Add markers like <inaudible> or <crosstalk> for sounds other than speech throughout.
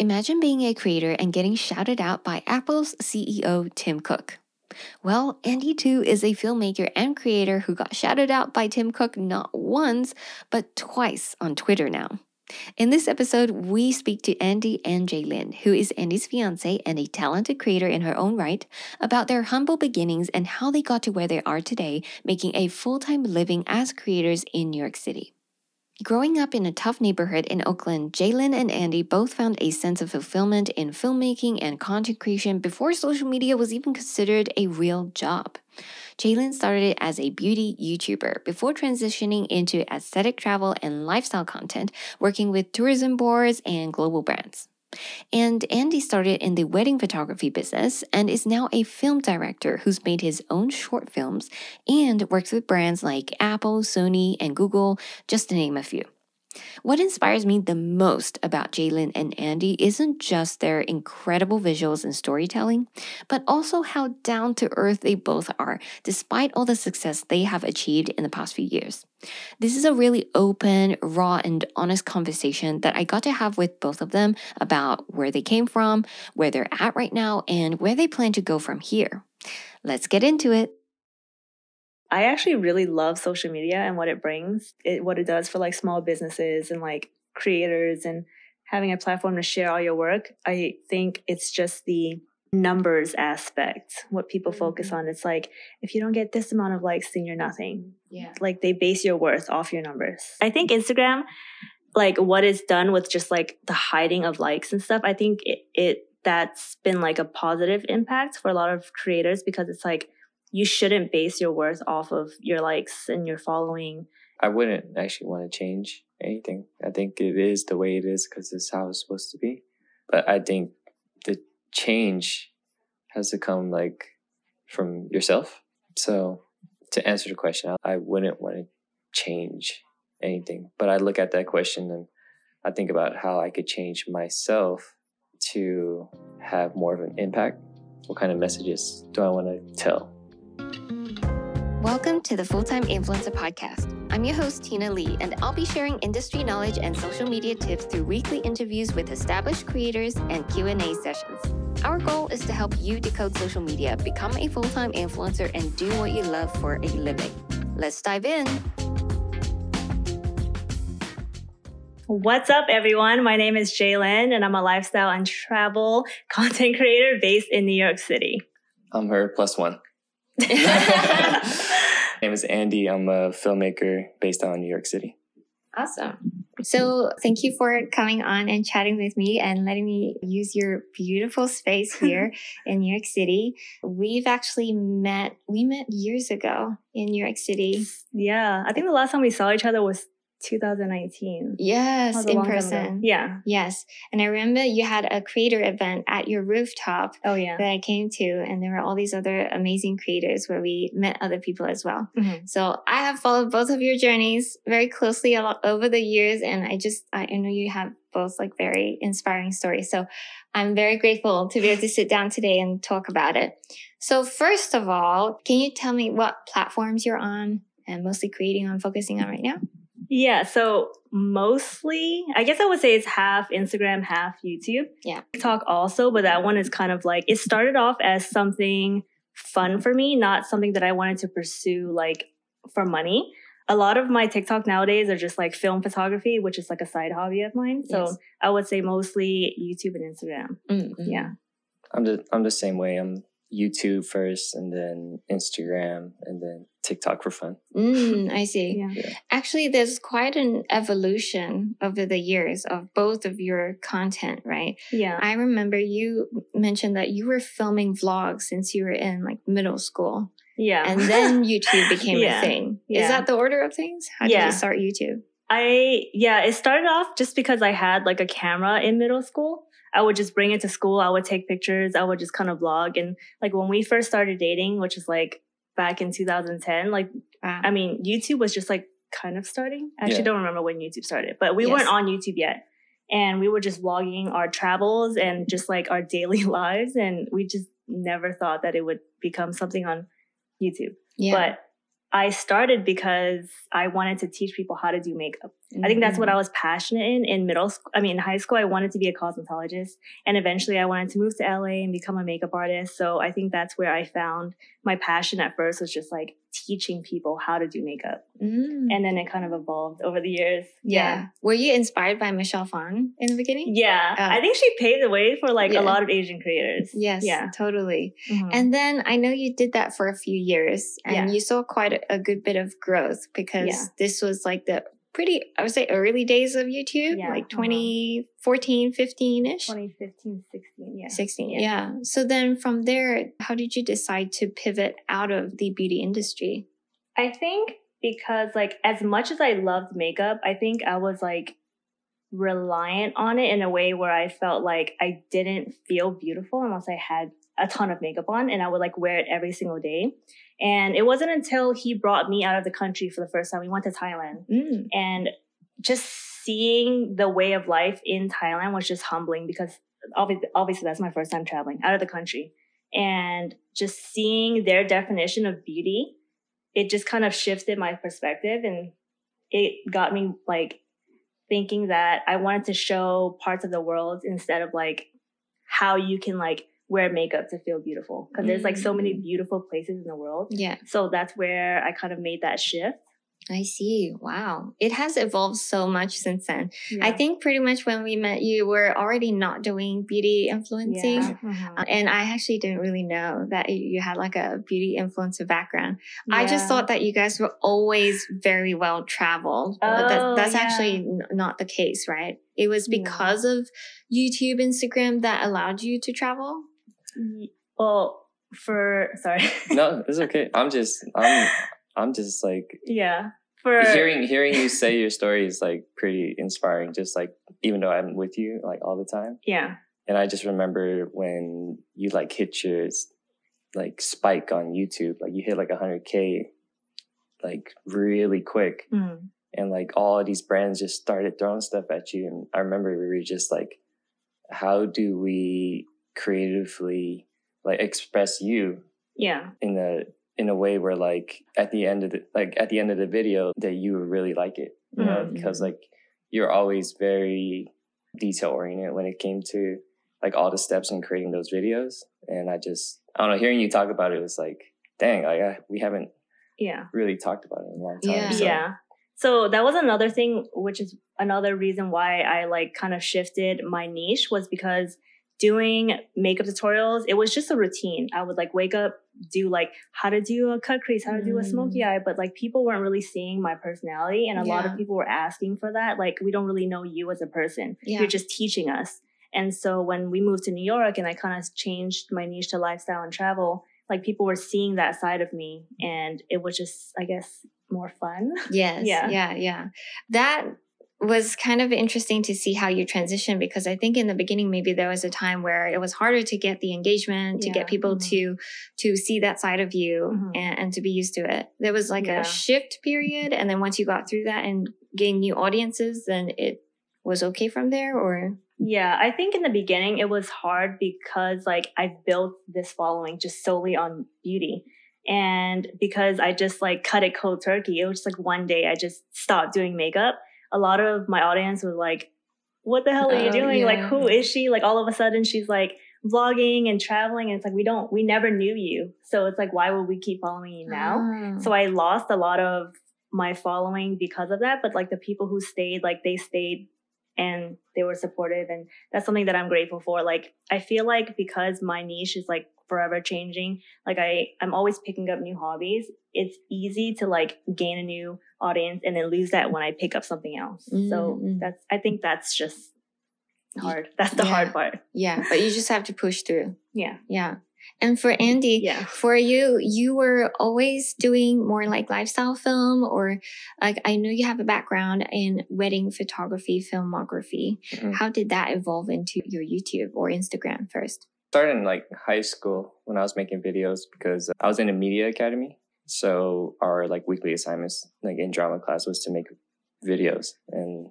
Imagine being a creator and getting shouted out by Apple's CEO Tim Cook. Well, Andy To is a filmmaker and creator who got shouted out by Tim Cook not once, but twice on Twitter now. In this episode, we speak to Andy and Jaylin, who is Andy's fiance and a talented creator in her own right, about their humble beginnings and how they got to where they are today, making a full time living as creators in New York City. Growing up in a tough neighborhood in Oakland, Jaylin and Andy both found a sense of fulfillment in filmmaking and content creation before social media was even considered a real job. Jaylin started as a beauty YouTuber before transitioning into aesthetic travel and lifestyle content, working with tourism boards and global brands. And Andy started in the wedding photography business and is now a film director who's made his own short films and works with brands like Apple, Sony, and Google, just to name a few. What inspires me the most about Jaylin and Andy isn't just their incredible visuals and storytelling, but also how down to earth they both are, despite all the success they have achieved in the past few years. This is a really open, raw, and honest conversation that I got to have with both of them about where they came from, where they're at right now, and where they plan to go from here. Let's get into it. I actually really love social media and what it brings, it, what it does for like small businesses and like creators and having a platform to share all your work. I think it's just the numbers aspect, what people mm-hmm. focus on. It's like, if you don't get this amount of likes, then you're nothing. Yeah. Like they base your worth off your numbers. I think Instagram, like what is done with just like the hiding of likes and stuff, I think it, it that's been like a positive impact for a lot of creators because it's like, you shouldn't base your worth off of your likes and your following. I wouldn't actually want to change anything. I think it is the way it is because it's how it's supposed to be. But I think the change has to come like from yourself. So to answer the question, I wouldn't want to change anything. But I look at that question and I think about how I could change myself to have more of an impact. What kind of messages do I want to tell? Welcome to the Full Time Influencer Podcast. I'm your host, Tina Lee, and I'll be sharing industry knowledge and social media tips through weekly interviews with established creators and Q&A sessions. Our goal is to help you decode social media, become a full-time influencer, and do what you love for a living. Let's dive in. What's up, everyone? My name is Jaylin, and I'm a lifestyle and travel <laughs> content creator based in New York City. I'm her plus one. <laughs> <laughs> My name is Andy. I'm a filmmaker based on New York City. Awesome. So, thank you for coming on and chatting with me and letting me use your beautiful space <laughs> here in New York City. We've actually met, we met years ago in New York City. Yeah. I think the last time we saw each other was 2019. Yes, in person. Yeah. Yes. And I remember you had a creator event at your rooftop. Oh, yeah. That I came to, and there were all these other amazing creators where we met other people as well. Mm-hmm. So I have followed both of your journeys very closely a lot over the years, and I just, I know you have both like very inspiring stories. So I'm very grateful to be able to sit down today and talk about it. So, first of all, can you tell me what platforms you're on and mostly creating on, focusing on right now? Yeah, so mostly, I guess I would say it's half Instagram, half YouTube. Yeah. TikTok also, but that one is kind of like, it started off as something fun for me, not something that I wanted to pursue like for money. A lot of my TikTok nowadays are just like film photography, which is like a side hobby of mine. So yes. I would say mostly YouTube and Instagram. Mm-hmm. Yeah. I'm the I'm the same way. I'm YouTube first and then Instagram and then TikTok for fun. Mm, <laughs> I see. Yeah. Yeah. Actually, there's quite an evolution over the years of both of your content, right? Yeah. I remember you mentioned that you were filming vlogs since you were in like middle school. Yeah. And then <laughs> YouTube became yeah. a thing. Yeah. Is that the order of things? How did you start YouTube? I, yeah, it started off just because I had like a camera in middle school. I would just bring it to school. I would take pictures. I would just kind of vlog. And like when we first started dating, which is like back in 2010, like, wow. I mean, YouTube was just like kind of starting. I actually yeah. don't remember when YouTube started, but we yes. weren't on YouTube yet. And we were just vlogging our travels and just like our <laughs> daily lives. And we just never thought that it would become something on YouTube. Yeah. But I started because I wanted to teach people how to do makeup. I think that's what I Mm-hmm. was passionate in in middle school. I mean, in high school, I wanted to be a cosmetologist. And eventually I wanted to move to LA and become a makeup artist. So I think that's where I found my passion at first was just like teaching people how to do makeup. Mm. And then it kind of evolved over the years. yeah. Were you inspired by Michelle Phan in the beginning? Yeah. Oh. I think she paved the way for like Yeah. a lot of Asian creators. Yes, Yeah. totally. Mhm. And then I know you did that for a few years and Yeah. you saw quite a, a good bit of growth because Yeah. this was like the pretty, I would say, early days of YouTube, Yeah, like uh-huh. 2014, 15 ish. 2015, 16. Yeah. 16, yeah. Yeah. So then from there, how did you decide to pivot out of the beauty industry? I think because like as much as I loved makeup, I think I was like reliant on it in a way where I felt like I didn't feel beautiful unless I had a ton of makeup on and I would like wear it every single day. And it wasn't until he brought me out of the country for the first time. We went to Thailand Mm. and just seeing the way of life in Thailand was just humbling because obviously, obviously that's my first time traveling out of the country and just seeing their definition of beauty it just kind of shifted my perspective and it got me like thinking that I wanted to show parts of the world instead of like how you can like wear makeup to feel beautiful because there's like so many Mm. beautiful places in the world Yeah, so that's where I kind of made that shift I see. Wow. It has evolved so much since then. I think pretty much when we met, you were already not doing beauty influencing. Yeah. Mhm. Uh, And I actually didn't really know that you- you had like a beauty influencer background. I just thought that you guys were always very well traveled. but that, Oh, that's yeah. actually n- not the case, right? It was No. because of YouTube, Instagram that allowed you to travel. Well, for sorry. <laughs> No, it's okay. I'm just I'm I'm just like yeah. For hearing hearing you say your story is like pretty inspiring. Just like even though I'm with you like all the time, yeah. and I just remember when you like hit your like spike on YouTube, like you hit like 100k, like really quick, Mhm. and like all of these brands just started throwing stuff at you. And I remember we were just like, how do we creatively like express you Yeah. in a in a way where like at the end of the like at the end of the video that you really like it you know Mhm. because like you're always very detail oriented when it came to like all the steps in creating those videos and i just i don't know hearing you talk about it was like dang like I, we haven't Yeah. really talked about it in a long time Yeah. so. Yeah. So that was another thing, which is another reason why I like kind of shifted my niche was because doing makeup tutorials, it was just a routine. I would like wake up, do like how to do a cut crease, how to do a smoky mm. eye, but like people weren't really seeing my personality. And a lot of people were asking for that. Like, we don't really know you as a person. Yeah. You're just teaching us. And so when we moved to New York and I kind of changed my niche to lifestyle and travel, like people were seeing that side of me and it was just, I guess, more fun. Yes. <laughs> Yeah. Yeah. Yeah. That was kind of interesting to see how you transitioned because I think in the beginning maybe there was a time where it was harder to get the engagement, to Yeah. get people Mhm. to to see that side of you Mhm. and, and to be used to it. There was like Yeah. a shift period and then once you got through that and gained new audiences, then it was okay from there or Yeah, I think in the beginning it was hard because like I built this following just solely on beauty. And because I just like cut it cold turkey, it was just like one day I just stopped doing makeup. A lot of my audience was like, what the hell are you Oh, doing? Like, yeah. who is she? Like, all of a sudden she's like vlogging and traveling. And it's like, we don't, we never knew you. So it's like, why would we keep following you now? Ah. So I lost a lot of my following because of that. But like the people who stayed, like they stayed and they were supportive. And that's something that I'm grateful for. Like I feel like because my niche is like forever changing, like I, I'm always picking up new hobbies. It's easy to like gain a new audience and then lose that when I pick up something else. So Mm-mm. that's, I think that's just hard. That's the Yeah. hard part. yeah, but you just have to push through. Yeah. Yeah. And for Andy, Yeah. for you, you were always doing more like lifestyle film, or like I know you have a background in wedding photography, filmography. Mhm. How did that evolve into your YouTube or Instagram first? started in like high school when I was making videos because I was in a media academy. So our like weekly assignments, like in drama class, was to make videos. And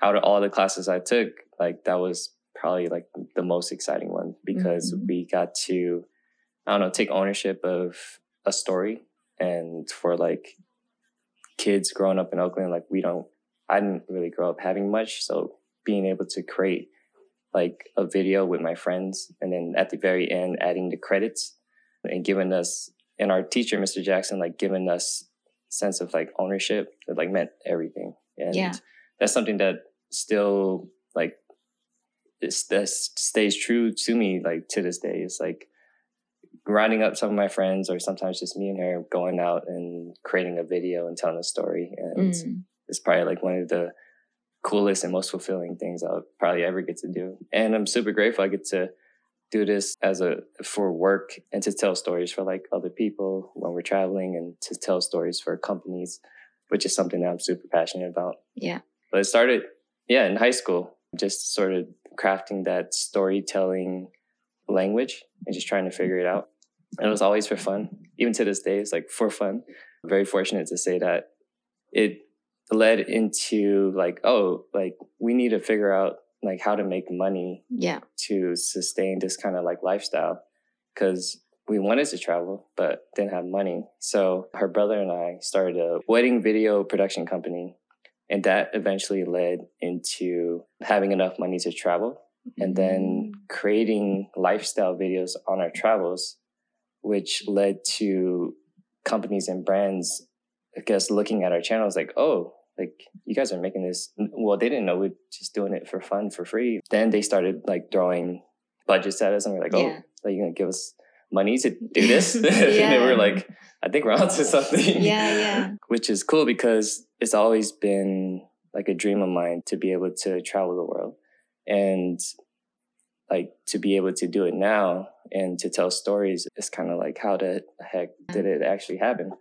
out of all the classes I took, like that was probably like the most exciting one because Mhm. we got to, I don't know, take ownership of a story And for like kids growing up in Oakland, like we don't, I didn't really grow up having much. So being able to create like a video with my friends and then at the very end adding the credits and giving us and our teacher mr jackson like giving us sense of like ownership that like meant everything and Yeah. that's something that still like is, that stays true to me like to this day it's like rounding up some of my friends or sometimes just me and her going out and creating a video and telling a story and Mm. it's probably like one of the coolest and most fulfilling things I'll probably ever get to do. And I'm super grateful I get to do this as a for work and to tell stories for like other people when we're traveling and to tell stories for companies, which is something that I'm super passionate about. Yeah. But it started, yeah, in high school, just sort of crafting that storytelling language and just trying to figure it out. And it was always for fun. Even to this day, it's like for fun. very fortunate to say that it led into like, oh, like we need to figure out like how to make money Yeah. to sustain this kind of like lifestyle because we wanted to travel but didn't have money. So her brother and I started a wedding video production company and that eventually led into having enough money to travel and then mm. creating lifestyle videos on our travels which led to companies and brands I guess looking at our channels like, oh, like you guys are making this. Well, they didn't know we're just doing it for fun, for free. Then they started like throwing budgets at us, and we're like, oh, Yeah. are you gonna give us money to do this? <laughs> <laughs> and Yeah. they were like, I think we're onto something. Yeah, yeah. <laughs> Which is cool because it's always been like a dream of mine to be able to travel the world and like to be able to do it now and to tell stories is kind of like how the heck did mm. it actually happen?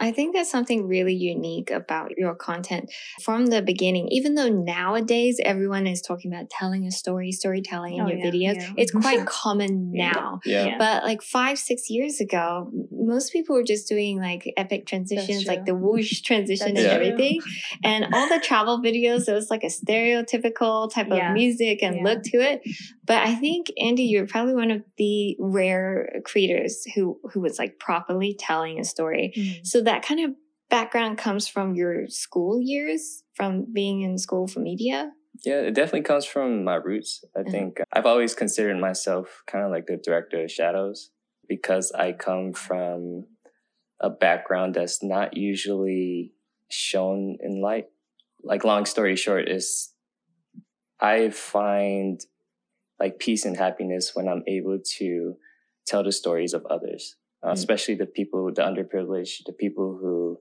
I think that's something really unique about your content from the beginning. Even though nowadays everyone is talking about telling a story, storytelling in Oh, your yeah, videos, yeah. it's quite <laughs> common now. Yeah. Yeah. But like five, six years ago, most people were just doing like epic transitions, like the true. whoosh <laughs> transition and true. everything. And all the travel videos, it was like a stereotypical type Yeah. of music and Yeah. look to it. But I think Andy, you're probably one of the rare creators who who was like properly telling a story. Mm. So that kind of background comes from your school years, from being in school for media. Yeah, it definitely comes from my roots. I Yeah. think I've always considered myself kind of like the director of shadows because I come from a background that's not usually shown in light. Like, long story short, is I find like peace and happiness when I'm able to tell the stories of others, uh, Mm. especially the people, the underprivileged, the people who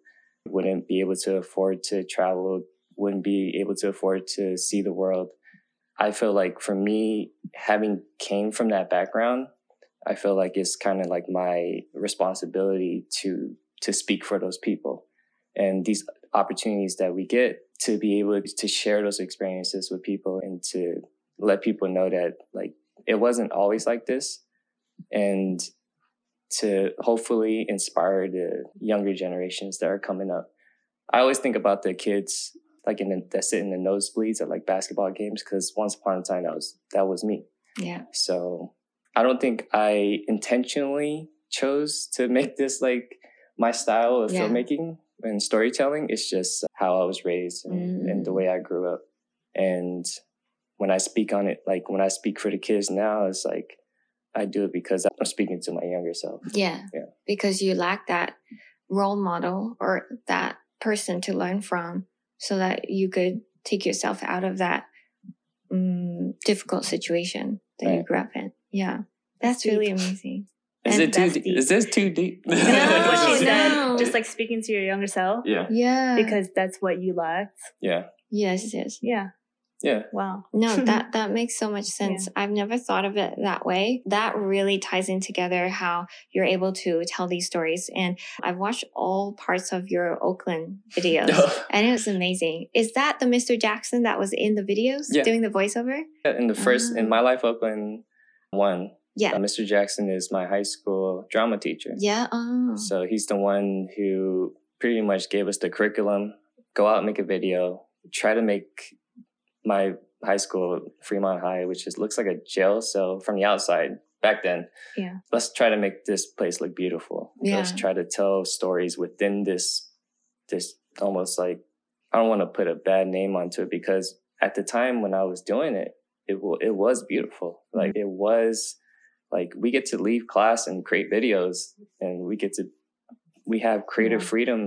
wouldn't be able to afford to travel, wouldn't be able to afford to see the world. I feel like for me, having came from that background, I feel like it's kind of like my responsibility to to speak for those people. And these opportunities that we get to be able to share those experiences with people and to let people know that like it wasn't always like this and to hopefully inspire the younger generations that are coming up. I always think about the kids like in the, that sit in the nosebleeds at like basketball games because once upon a time that was that was me. Yeah. So I don't think I intentionally chose to make this like my style of Yeah. filmmaking and storytelling. It's just how I was raised and, and the Mm. way I grew up. And when I speak on it, like when I speak for the kids now, it's like I do it because I'm speaking to my younger self. Yeah. Yeah. Because you lack that role model or that person to learn from so that you could take yourself out of that um, difficult situation that you grew up in. Yeah. That's Deep. really amazing. Is And it too? Deep? deep. Is this too deep? No, <laughs> what she said, No. just like speaking to your younger self, yeah, Yeah. because that's what you lacked. yeah, yes, yes. Yeah. Yeah. Wow. No, <laughs> that that makes so much sense. I've never thought of it that way. That really ties in together how you're able to tell these stories. And I've watched all parts of your Oakland videos. <laughs> And it was amazing. Is that the Mr. Jackson that was in the videos Yeah. doing the voiceover? in the first in Ah. my life Oakland one, Yeah. uh, Mr. Jackson is my high school drama teacher. Yeah. Oh. So he's the one who pretty much gave us the curriculum, go out and make a video, try to make my high school, Fremont High, which is looks like a jail cell from the outside. back then. Yeah. Let's try to make this place look beautiful. Let's try to tell stories within this this almost like I don't want to put a bad name onto it because at the time when I was doing it, it wa- it was beautiful. Mm-hmm. Like it was like we get to leave class and create videos and we get to we have creative Yeah. freedom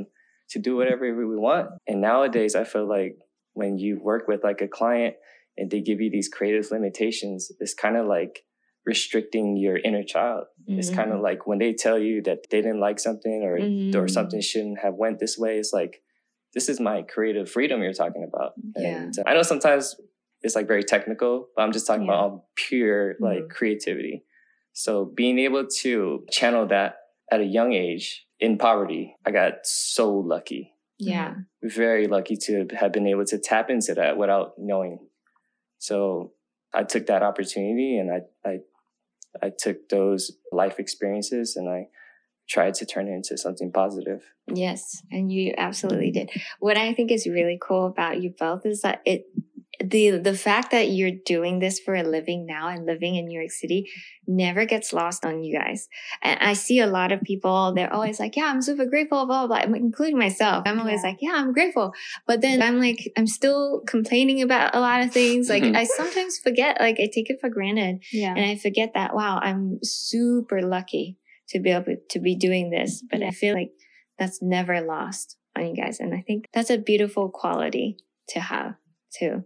to do whatever we want. And nowadays I feel like when you work with like a client and they give you these creative limitations, it's kind of like restricting your inner child. It's Mm-hmm. kind of like when they tell you that they didn't like something or or Mhm. something shouldn't have went this way. It's like this is my creative freedom you're talking about. Yeah. And uh, I know sometimes it's like very technical, but I'm just talking Yeah. about pure like Mhm. creativity. So being able to channel that at a young age in poverty, I got so lucky. Yeah. Very lucky to have been able to tap into that without knowing. So I took that opportunity and I I I took those life experiences and I tried to turn it into something positive. Yes, and you absolutely did. What I think is really cool about you both is that it the the fact that you're doing this for a living now and living in New York City never gets lost on you guys. And I see a lot of people, they're always like, Yeah, I'm super grateful, blah, blah, blah, including myself. I'm always Yeah. like, Yeah, I'm grateful. But then I'm like, I'm still complaining about a lot of things. Like mm-hmm. I sometimes forget, like I take it for granted. Yeah. And I forget that, wow, I'm super lucky to be able to be doing this. But I feel like that's never lost on you guys. And I think that's a beautiful quality to have too,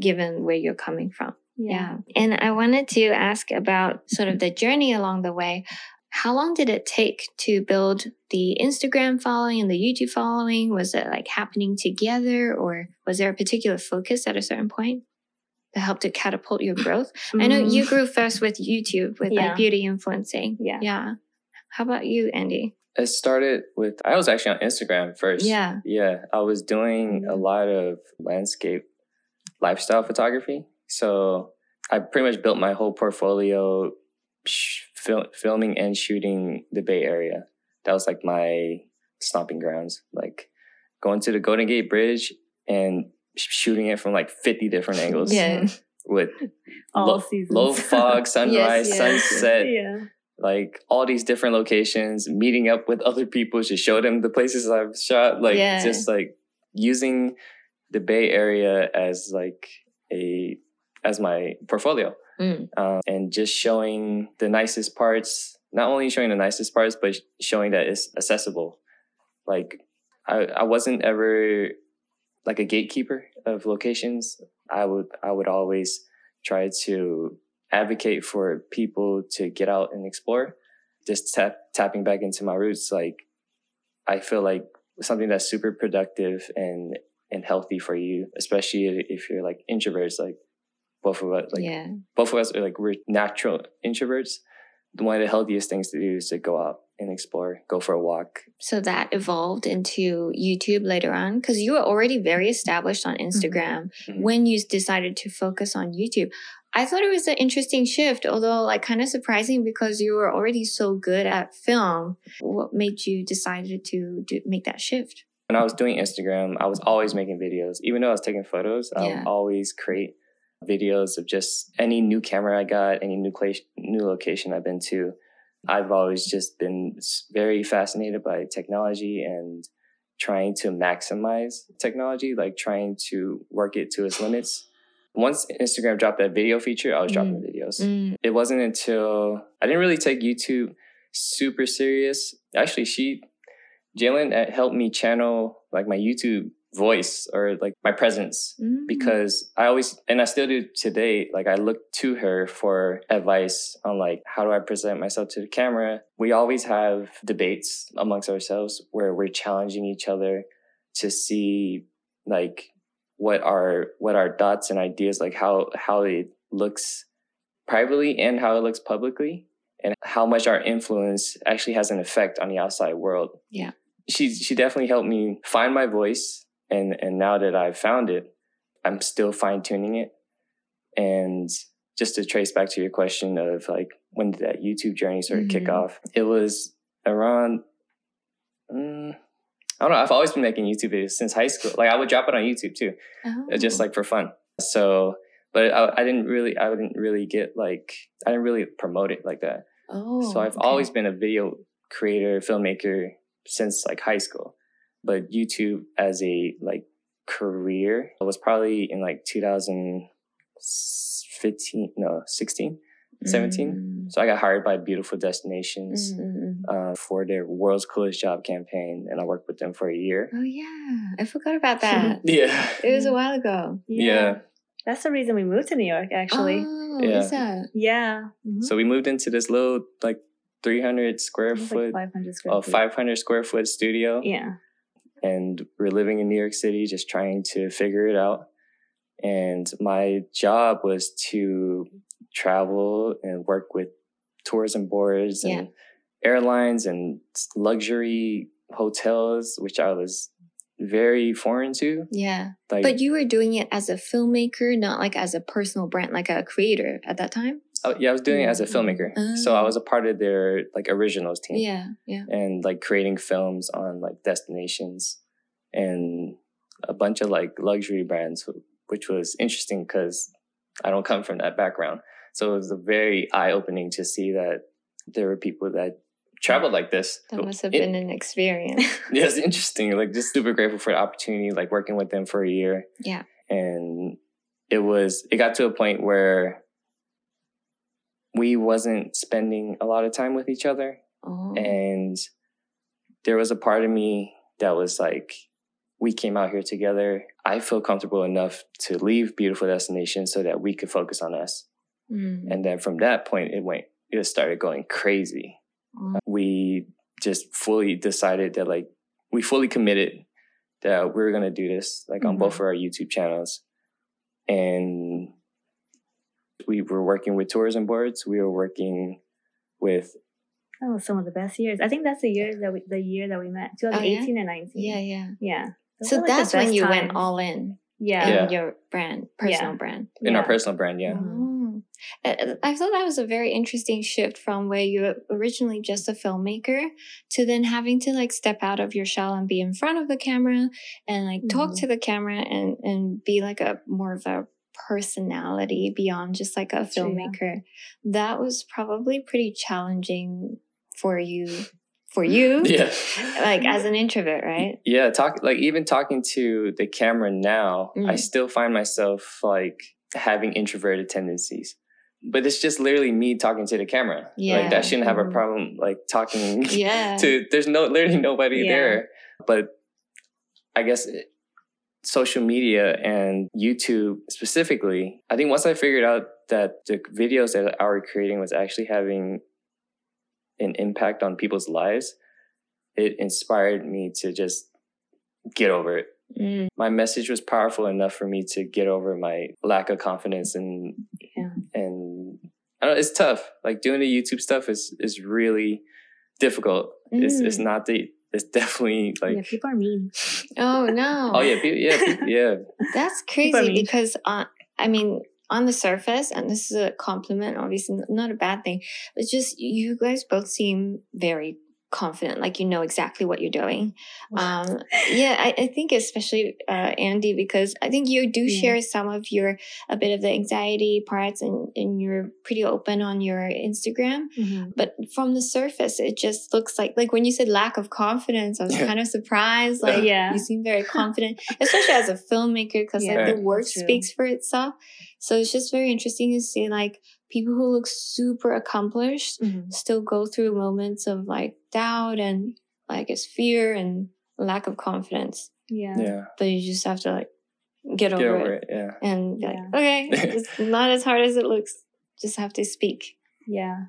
given where you're coming from. Yeah. And I wanted to ask about sort of the journey along the way. How long did it take to build the Instagram following and the YouTube following? Was it like happening together or was there a particular focus at a certain point that helped to catapult your growth? I know Mm, you grew first with YouTube with Yeah. like beauty influencing. Yeah. Yeah. How about you, Andy? It started with I was actually on Instagram first. Yeah. Yeah, I was doing a Mhm. lot of landscape lifestyle photography. So I pretty much built my whole portfolio sh- fil- filming and shooting the Bay Area. That was like my stomping grounds. Like going to the Golden Gate Bridge and sh- shooting it from like 50 different angles Yeah. <laughs> with All low, seasons. low <laughs> fog, sunrise, yes. sunset, yeah. like all these different locations, meeting up with other people to show them the places I've shot, like Yeah. just like using the Bay Area as like a as my portfolio, Mm. um, and just showing the nicest parts. Not only showing the nicest parts, but showing that it's accessible. Like I, I wasn't ever like a gatekeeper of locations. I would I would always try to advocate for people to get out and explore. Just tap tapping back into my roots, like I feel like something that's super productive and and healthy for you, especially if you're like introverts, like both of us, like yeah. both of us are like we're natural introverts. One of the healthiest things to do is to go out and explore, go for a walk. So that evolved into YouTube later on because you were already very established on Instagram Mhm. when you decided to focus on YouTube. I thought it was an interesting shift, although like kind of surprising because you were already so good at film. What made you decided to do, make that shift? When I was doing Instagram, I was always making videos. Even though I was taking photos, I Yeah. would always create videos of just any new camera I got, any new cla- new location I've been to. I've always just been very fascinated by technology and trying to maximize technology, like trying to work it to its limits. Once Instagram dropped that video feature, I was dropping videos. Mm, it wasn't until I didn't really take YouTube super serious. Actually, she, Jalen, uh, helped me channel like my YouTube voice or like my presence mm. because I always, and I still do today, like I look to her for advice on like, how do I present myself to the camera? We always have debates amongst ourselves where we're challenging each other to see like what our, what our thoughts and ideas, like how, how it looks privately and how it looks publicly and how much our influence actually has an effect on the outside world. Yeah. She, she definitely helped me find my voice and and now that I've found it, I'm still fine tuning it. And just to trace back to your question of like when did that YouTube journey sort of kick Mhm. off? It was around. Mm, I don't know. I've always been making YouTube videos since high school. Like I would drop it on YouTube too, uh, just Oh. like for fun. So, but I, I didn't really I didn't really get like I didn't really promote it like that. Oh, so I've okay. always been a video creator, filmmaker since like high school. But YouTube as a like career was probably in like 2015, no, 16, 17. Mm. So I got hired by Beautiful Destinations Mm, mm, mm. uh, for their World's Coolest Job campaign, and I worked with them for a year. Oh yeah, I forgot about that. <laughs> Yeah, it was a while ago. Yeah. That's the reason we moved to New York, actually. Oh, Yeah. yeah. Mhm. so we moved into this little like 300 square foot, like 500 square oh, 500 square foot studio. Yeah. and we're living in New York City, just trying to figure it out. And my job was to travel and work with tourism boards and Yeah. airlines and luxury hotels, which I was very foreign to. Yeah, Like, but you were doing it as a filmmaker, not like as a personal brand, like a creator at that time. Oh, yeah, I was doing it as a mm-hmm. filmmaker, so I Oh. was a part of their like originals team. Yeah, yeah. and like creating films on like destinations and a bunch of like luxury brands, which was interesting because I don't come from that background. So it was a very eye opening to see that there were people that traveled like this. That must have It- been an experience. <laughs> yeah, it's interesting. Like just super grateful for the opportunity, like working with them for a year. Yeah. And it was it got to a point where we wasn't spending a lot of time with each other Oh, and there was a part of me that was like we came out here together i feel comfortable enough to leave beautiful destination so that we could focus on us Mm. and then from that point it went it started going crazy Oh. we just fully decided that like we fully committed that we are going to do this like on Mhm. both of our youtube channels and we were working with tourism boards we were working with That was some of the best years. I think that's the year that we, the year that we met, 2018 and 19. Yeah, yeah. Yeah. Those So like, that's when best you went all in Yeah. in Yeah. your brand, personal brand. in yeah. our personal brand yeah Oh. I I thought that was a very interesting shift from where you were originally just a filmmaker to then having to like step out of your shell and be in front of the camera and like talk Mhm. to the camera and and be like a more of a personality beyond just like a True, yeah. filmmaker. That was probably pretty challenging for you for you. <laughs> yeah Like as an introvert, right? yeah talk like even talking to the camera now i Mm. still find myself like having introverted tendencies but it's just literally me talking to the camera Yeah. like i shouldn't have a Mhm. problem like talking <laughs> Yeah. to there's no literally nobody Yeah. there but i guess it, social media and youtube specifically i think once i figured out that the videos that i were creating was actually having an impact on people's lives it inspired me to just get over it Mm. my message was powerful enough for me to get over my lack of confidence and Yeah. and I don't know, it's tough. Like doing the YouTube stuff is is really difficult. It's it's Mm. not the it's definitely like yeah, people are mean. Oh no. oh yeah pe- yeah pe- yeah That's crazy because on I mean on the surface, and this is a compliment, obviously not a bad thing, but just you guys both seem very confident, like you know exactly what you're doing. Um, yeah, I, I think especially uh, Andy because I think you do Yeah. share some of your a bit of the anxiety parts, and and you're pretty open on your Instagram. Mhm. But from the surface, it just looks like like when you said lack of confidence, I was kind of surprised. Like Yeah. you seem very <laughs> confident, especially as a filmmaker, because Yeah, like the work speaks for itself. So it's just very interesting to see like people who look super accomplished Mhm. still go through moments of like doubt and I guess fear and lack of confidence. Yeah. yeah But you just have to like get over, get over it, it yeah and be like, Yeah. okay, <laughs> it's not as hard as it looks. Just have to speak. Yeah.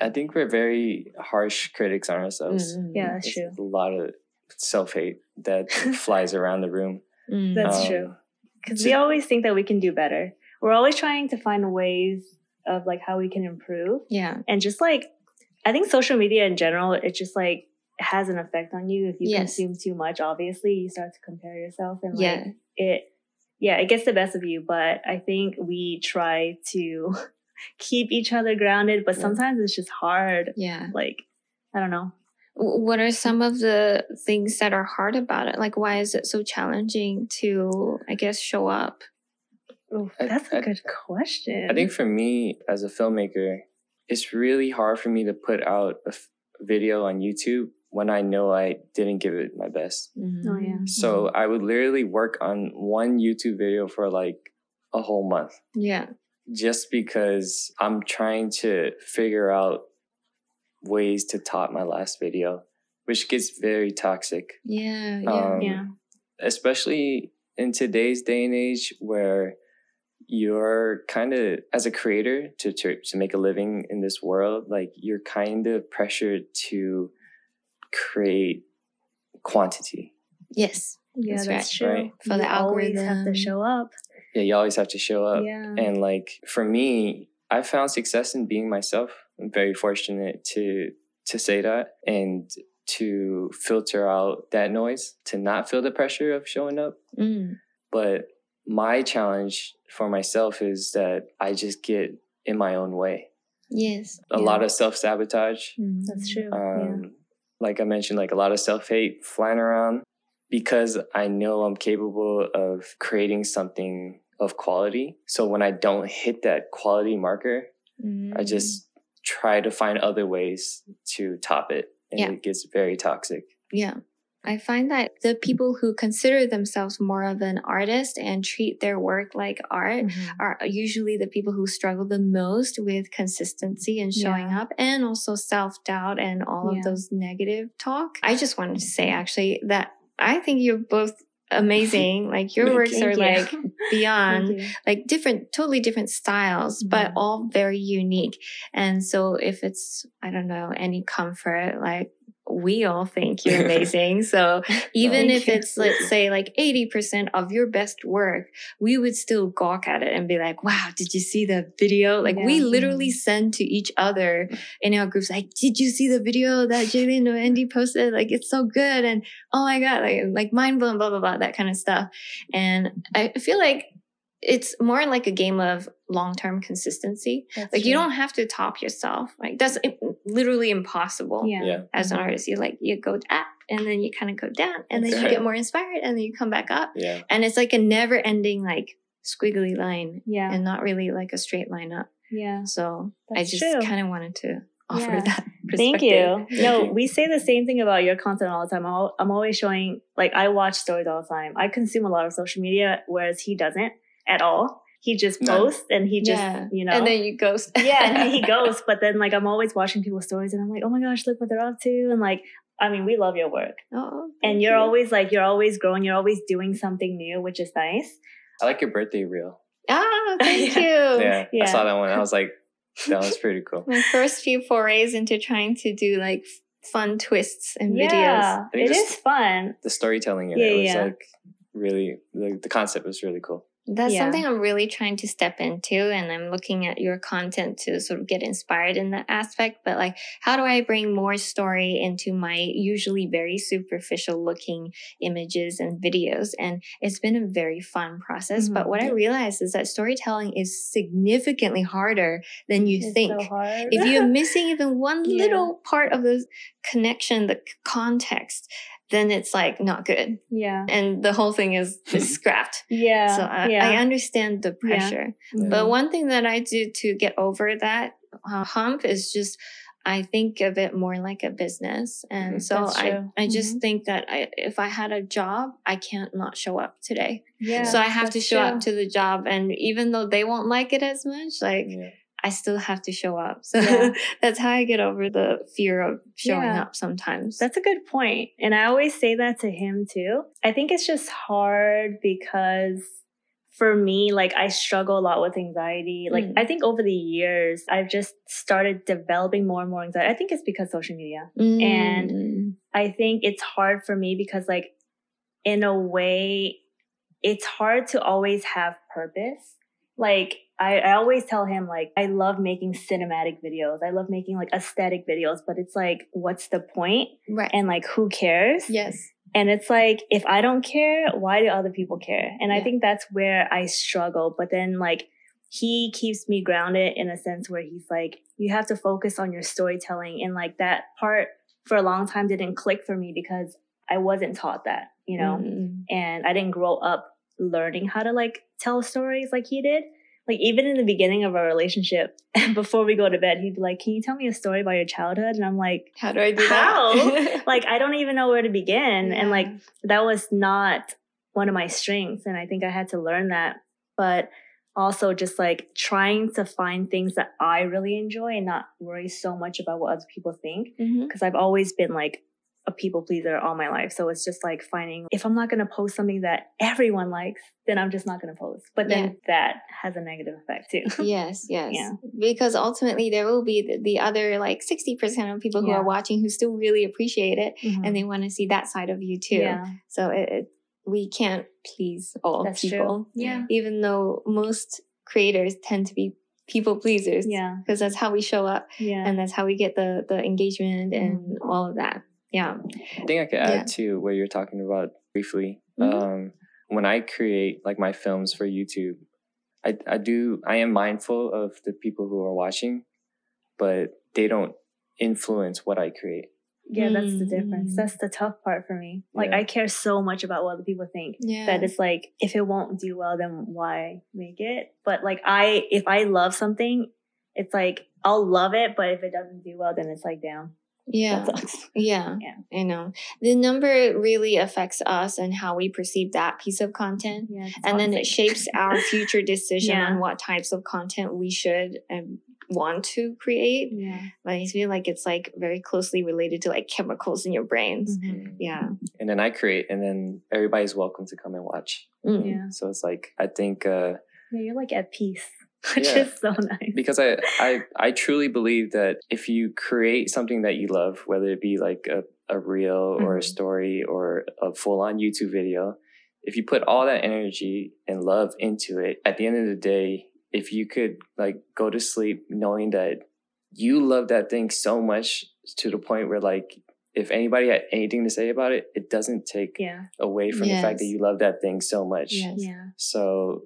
I think we're very harsh critics on ourselves. Mm, Yeah, that's There's true. a lot of self hate that <laughs> flies around the room. mm. That's Um, true. Because so- we always think that we can do better. We're always trying to find ways of like how we can improve. yeah. And just like, I think social media in general, it just like has an effect on you. If you Yes. consume too much, obviously you start to compare yourself and like Yeah. it, yeah, it gets the best of you. But I think we try to <laughs> keep each other grounded, but sometimes it's just hard. Yeah. Like, I don't know. What are some of the things that are hard about it? Like, why is it so challenging to, I guess, show up? Ooh, that's a I- good question. I think for me as a filmmaker, it's really hard for me to put out a f- video on YouTube when I know I didn't give it my best. Oh, yeah. So I would literally work on one YouTube video for like a whole month yeah. just because I'm trying to figure out ways to top my last video, which gets very toxic. Yeah. Yeah. Um, yeah. especially in today's day and age where you're kind of as a creator to, to to make a living in this world like you're kind of pressured to create quantity yes. Yeah, That's that's, true. right. For the You always have to show up. yeah you always have to show up yeah. and like for me i found success in being myself i'm very fortunate to to say that and to filter out that noise to not feel the pressure of showing up Mm. But my challenge for myself is that I just get in my own way. Yes. A Yeah. lot of self sabotage. Mm. That's true. Um, Like I mentioned, like a lot of self hate flying around because I know I'm capable of creating something of quality. So when I don't hit that quality marker, Mm. I just try to find other ways to top it. And Yeah. it gets very toxic. Yeah. I find that the people who consider themselves more of an artist and treat their work like art Mhm. are usually the people who struggle the most with consistency and showing Yeah. up and also self doubt and all Yeah. of those negative talk. I just wanted to say actually that I think you're both amazing. like your <laughs> works Thank are you. like beyond like different totally different styles but Mhm. all very unique and so if it's i don't know any comfort like we all think you're <laughs> amazing. So <laughs> even if you. it's let's say like 80% of your best work we would still gawk at it and be like wow did you see the video? Like we literally send to each other in our groups like did you see the video that Jalen or Andy posted? Like it's so good and oh my god like like mind blown blah blah blah that kind of stuff. And I feel like it's more like a game of long-term consistency That's like you don't have to top yourself like that's literally impossible Yeah. Yeah. as an artist you like you go up and then you kind of go down and then That's you right. get more inspired and then you come back up Yeah. and it's like a never ending like squiggly line Yeah. and not really like a straight line up yeah. so i just kind of wanted to offer Yeah. that <laughs> Thank you. No, <laughs> we say the same thing about your content all the time. I'm, al- I'm always showing, like, I watch stories all the time. I consume a lot of social media, whereas he doesn't at all. He just None. posts and he just, Yeah. you know. and then you ghost <laughs> yeah, and he <laughs> goes. But then, like, I'm always watching people's stories and I'm like, oh my gosh, look what they're up to. And, like, I mean, we love your work. oh, And you're you. always, like, you're always growing. You're always doing something new, which is nice. I like your birthday reel. ah thank <laughs> you Yeah. I saw that one. I was like, that was pretty cool. my first few forays into trying to do like fun twists and videos Yeah, I think it just- is fun. the storytelling in Yeah, it was yeah. like really the, the concept was really cool. That's Yeah. something I'm really trying to step into, and I'm looking at your content to sort of get inspired in that aspect. But like, how do I bring more story into my usually very superficial looking images and videos? And it's been a very fun process. But Mhm. what I realized is that storytelling is significantly harder than you It's think. so if you're <laughs> missing even one Yeah. little part of the connection, the context, then it's like not good, yeah, and the whole thing is, is <laughs> scrapped. yeah, So I, yeah. I understand the pressure. Mhm. But one thing that I do to get over that uh, hump is just I think of it more like a business. And Mhm. so I. I just Mhm. think that I, if I had a job, I can't not show up today. yeah, so I have to show up to the job. And even though they won't like it as much, like Yeah. I still have to show up. So Yeah. <laughs> that's how I get over the fear of showing Yeah. up sometimes. That's a good point. And I always say that to him too. I think it's just hard because for me, like I struggle a lot with anxiety. Like Mm. I think over the years, I've just started developing more and more anxiety. I think it's because social media. and- Mm. I think it's hard for me because like in a way, it's hard to always have purpose. Like I, I always tell him like I love making cinematic videos. I love making like aesthetic videos, but it's like, what's the point? right. And like who cares? yes. And it's like, if I don't care, why do other people care? And I think that's where I struggle. But then like he keeps me grounded in a sense where he's like, you have to focus on your storytelling. And like that part for a long time didn't click for me because I wasn't taught that, you know, Mm. and I didn't grow up learning how to like tell stories like he did. Like even in the beginning of our relationship, <laughs> before we go to bed, he'd be like, "Can you tell me a story about your childhood?" And I'm like, How do I do How? that? <laughs> like I don't even know where to begin. And like that was not one of my strengths. And I think I had to learn that. But also just like trying to find things that I really enjoy and not worry so much about what other people think. Mhm. Cause I've always been like a people pleaser all my life. So it's just like finding if I'm not going to post something that everyone likes, then I'm just not going to post. But then Yeah. that has a negative effect too. <laughs> Yes, yes. Yeah. Because ultimately there will be the, the other like 60% of people who Yeah. are watching who still really appreciate it Mhm. and they want to see that side of you too. yeah, So it, it, we can't please all that's people. true. Yeah. Even though most creators tend to be people pleasers. Yeah. Because that's how we show up Yeah. and that's how we get the, the engagement and all of that. Yeah. I think I could add Yeah. to what you're talking about briefly. Mhm. Um, when I create like my films for YouTube, I, I do I am mindful of the people who are watching, but they don't influence what I create. Yeah, that's the Mm, difference. That's the tough part for me. Like Yeah. I care so much about what other people think Yeah. that it's like if it won't do well, then why make it? But like I, if I love something, it's like I'll love it, but if it doesn't do well, then it's like down. Yeah. That sucks. <laughs> Yeah, Yeah. I know. The number really affects us and how we perceive that piece of content. Yeah, it's And then it shapes our <laughs> future decision Yeah. on what types of content we should and want to create. Yeah. But I feel like it's like very closely related to like chemicals in your brains. Mhm. Yeah. And then I create, and then everybody's welcome to come and watch. Mm. Yeah. So it's like I think uh, Yeah, you're like at peace, <laughs> which Yeah. is so nice. because I, I I truly believe that if you create something that you love, whether it be like a, a reel or a Mhm. story or a full on YouTube video, if you put all that energy and love into it, at the end of the day, if you could like go to sleep knowing that you love that thing so much to the point where like if anybody had anything to say about it, it doesn't take Yeah. away from the fact that you love that thing so much. Yes. Yeah. So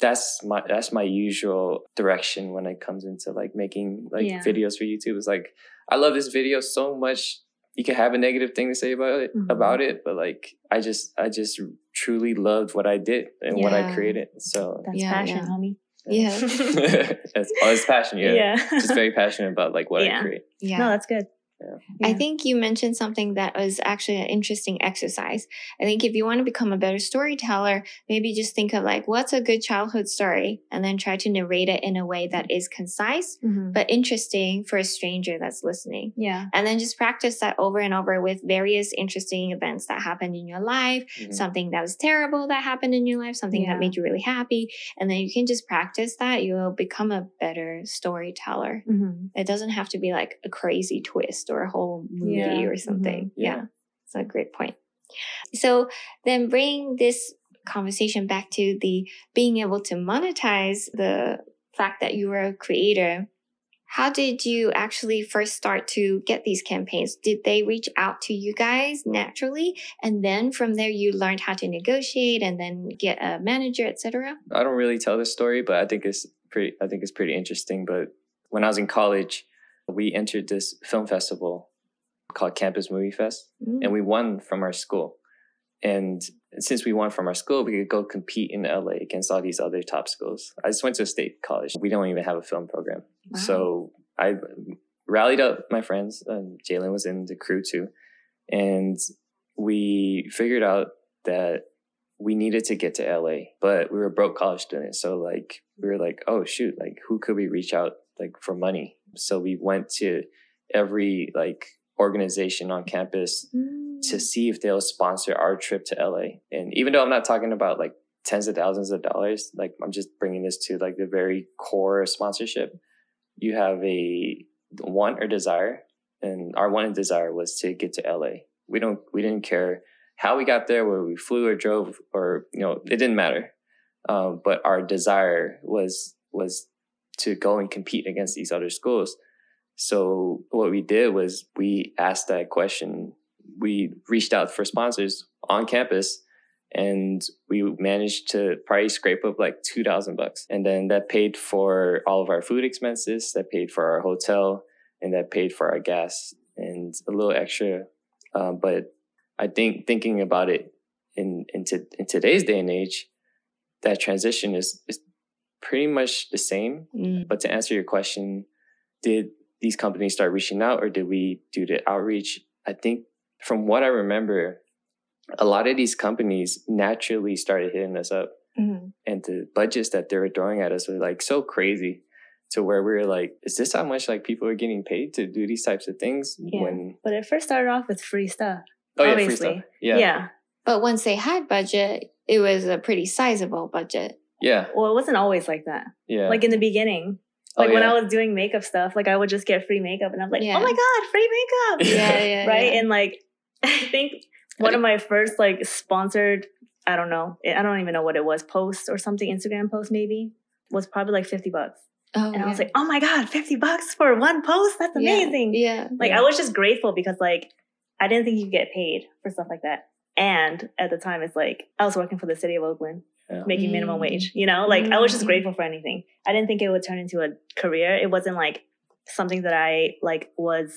that's my that's my usual direction when it comes into like making like Yeah. videos for YouTube. It's like I love this video so much. You can have a negative thing to say about it Mhm. about it, but like I just I just truly loved what I did and what I created. So That's Yeah, passion, yeah. homie. Yeah. it's, <laughs> oh, it's passion. Yeah, <laughs> Yeah. just very passionate about like what Yeah. I create. Yeah. No, that's good. Yeah. I think you mentioned something that was actually an interesting exercise. I think if you want to become a better storyteller, maybe just think of like, what's a good childhood story? And then try to narrate it in a way that is concise, Mhm. but interesting for a stranger that's listening. Yeah. And then just practice that over and over with various interesting events that happened in your life, Mhm. something that was terrible that happened in your life, something Yeah. that made you really happy. And then you can just practice that. You'll become a better storyteller. Mhm. It doesn't have to be like a crazy twist or a whole movie Yeah. or something. Mhm. Yeah. Yeah. It's a great point. So then bring this conversation back to the being able to monetize the fact that you were a creator. How did you actually first start to get these campaigns? Did they reach out to you guys naturally? And then from there you learned how to negotiate and then get a manager, etc.? I don't really tell this story, but I think it's pretty. I think it's pretty interesting. But when I was in college, we entered this film festival called Campus Movie Fest, Mm. and we won from our school. And since we won from our school, we could go compete in LA against all these other top schools. I just went to a state college. We don't even have a film program. Wow. So I rallied up my friends. And Jalen was in the crew too, and we figured out that we needed to get to LA, but we were broke college students. So like we were like, oh shoot, like who could we reach out like for money? So we went to every like organization on campus Mm. to see if they'll sponsor our trip to LA. And even though I'm not talking about like tens of thousands of dollars, like I'm just bringing this to like the very core sponsorship. You have a want or desire, and our one and desire was to get to LA. We don't, we didn't care how we got there, whether we flew or drove, or you know, it didn't matter. Um, but our desire was was to go and compete against these other schools. So what we did was we asked that question. We reached out for sponsors on campus and we managed to probably scrape up like 2000 bucks. And then that paid for all of our food expenses, that paid for our hotel, and that paid for our gas and a little extra. Uh, but I think thinking about it in, in, in today's day and age, that transition is, is pretty much the same. Mm. But to answer your question, did these companies start reaching out or did we do the outreach? I think from what I remember, a lot of these companies naturally started hitting us up Mhm. and the budgets that they were throwing at us were like so crazy to where we were like, is this how much like people are getting paid to do these types of things? Yeah. When But it first started off with free stuff. oh yeah, free stuff. Yeah. Yeah, But once they had budget, it was a pretty sizable budget. Yeah, Well, it wasn't always like that. yeah. Like in the beginning. Oh, Like when yeah. I was doing makeup stuff, like I would just get free makeup and I'm like, oh Yeah. oh my God, free makeup. Yeah, yeah, <laughs> right? yeah. And like, <laughs> I think one of my first like sponsored, I don't know, I don't even know what it was, post or something, Instagram post maybe, was probably like 50 bucks. Oh, And I was like, oh my God, 50 bucks for one post? That's amazing. Yeah. Like yeah. I was just grateful because like I didn't think you could get paid for stuff like that. And at the time, it's like I was working for the city of Oakland, Yeah. making minimum Mm. wage. You know, like I was just Mm. grateful for anything. I didn't think it would turn into a career. It wasn't like something that I like was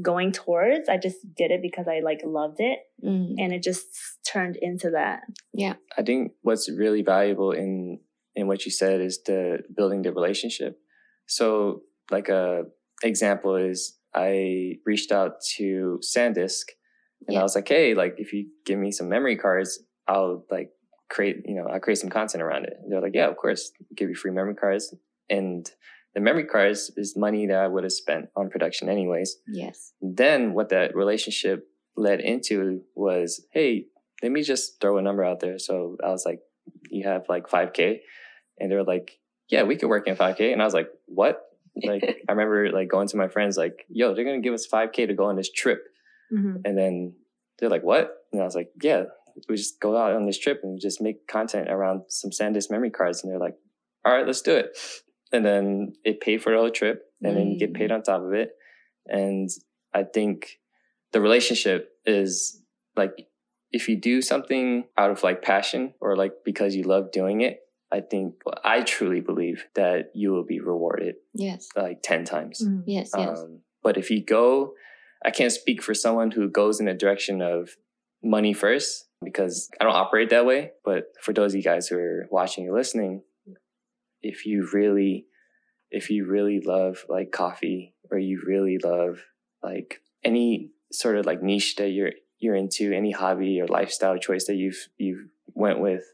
going towards. I just did it because I like loved it, Mm. and it just turned into that. Yeah. I think what's really valuable in in what you said is the building the relationship. So, like a example is I reached out to SanDisk, and Yeah. I was like, "Hey, like if you give me some memory cards, I'll like create, you know, I'll create some content around it." They're like, "Yeah, of course, give you free memory cards." And the memory cards is money that I would have spent on production anyways Yes. then what that relationship led into was, hey, let me just throw a number out there. So I was like, you have like 5K. And they were like, yeah, we could work in 5K. And I was like, what? Like, <laughs> I remember like going to my friends, like, yo, they're going to give us 5K to go on this trip. Mm-hmm. And then they're like, what? And I was like, yeah, we just go out on this trip and just make content around some SanDisk memory cards. And they're like, all right, let's do it. And then it paid for the whole trip and then you get paid on top of it. And I think the relationship is like, if you do something out of like passion or like because you love doing it, I think I truly believe that you will be rewarded Yes. like 10 times. Mm-hmm. Yes. Yes. Um, but if you go, I can't speak for someone who goes in the direction of money first because I don't operate that way. But for those of you guys who are watching and listening, if you really, if you really love like coffee or you really love like any sort of like niche that you're you're into, any hobby or lifestyle choice that you've you've went with,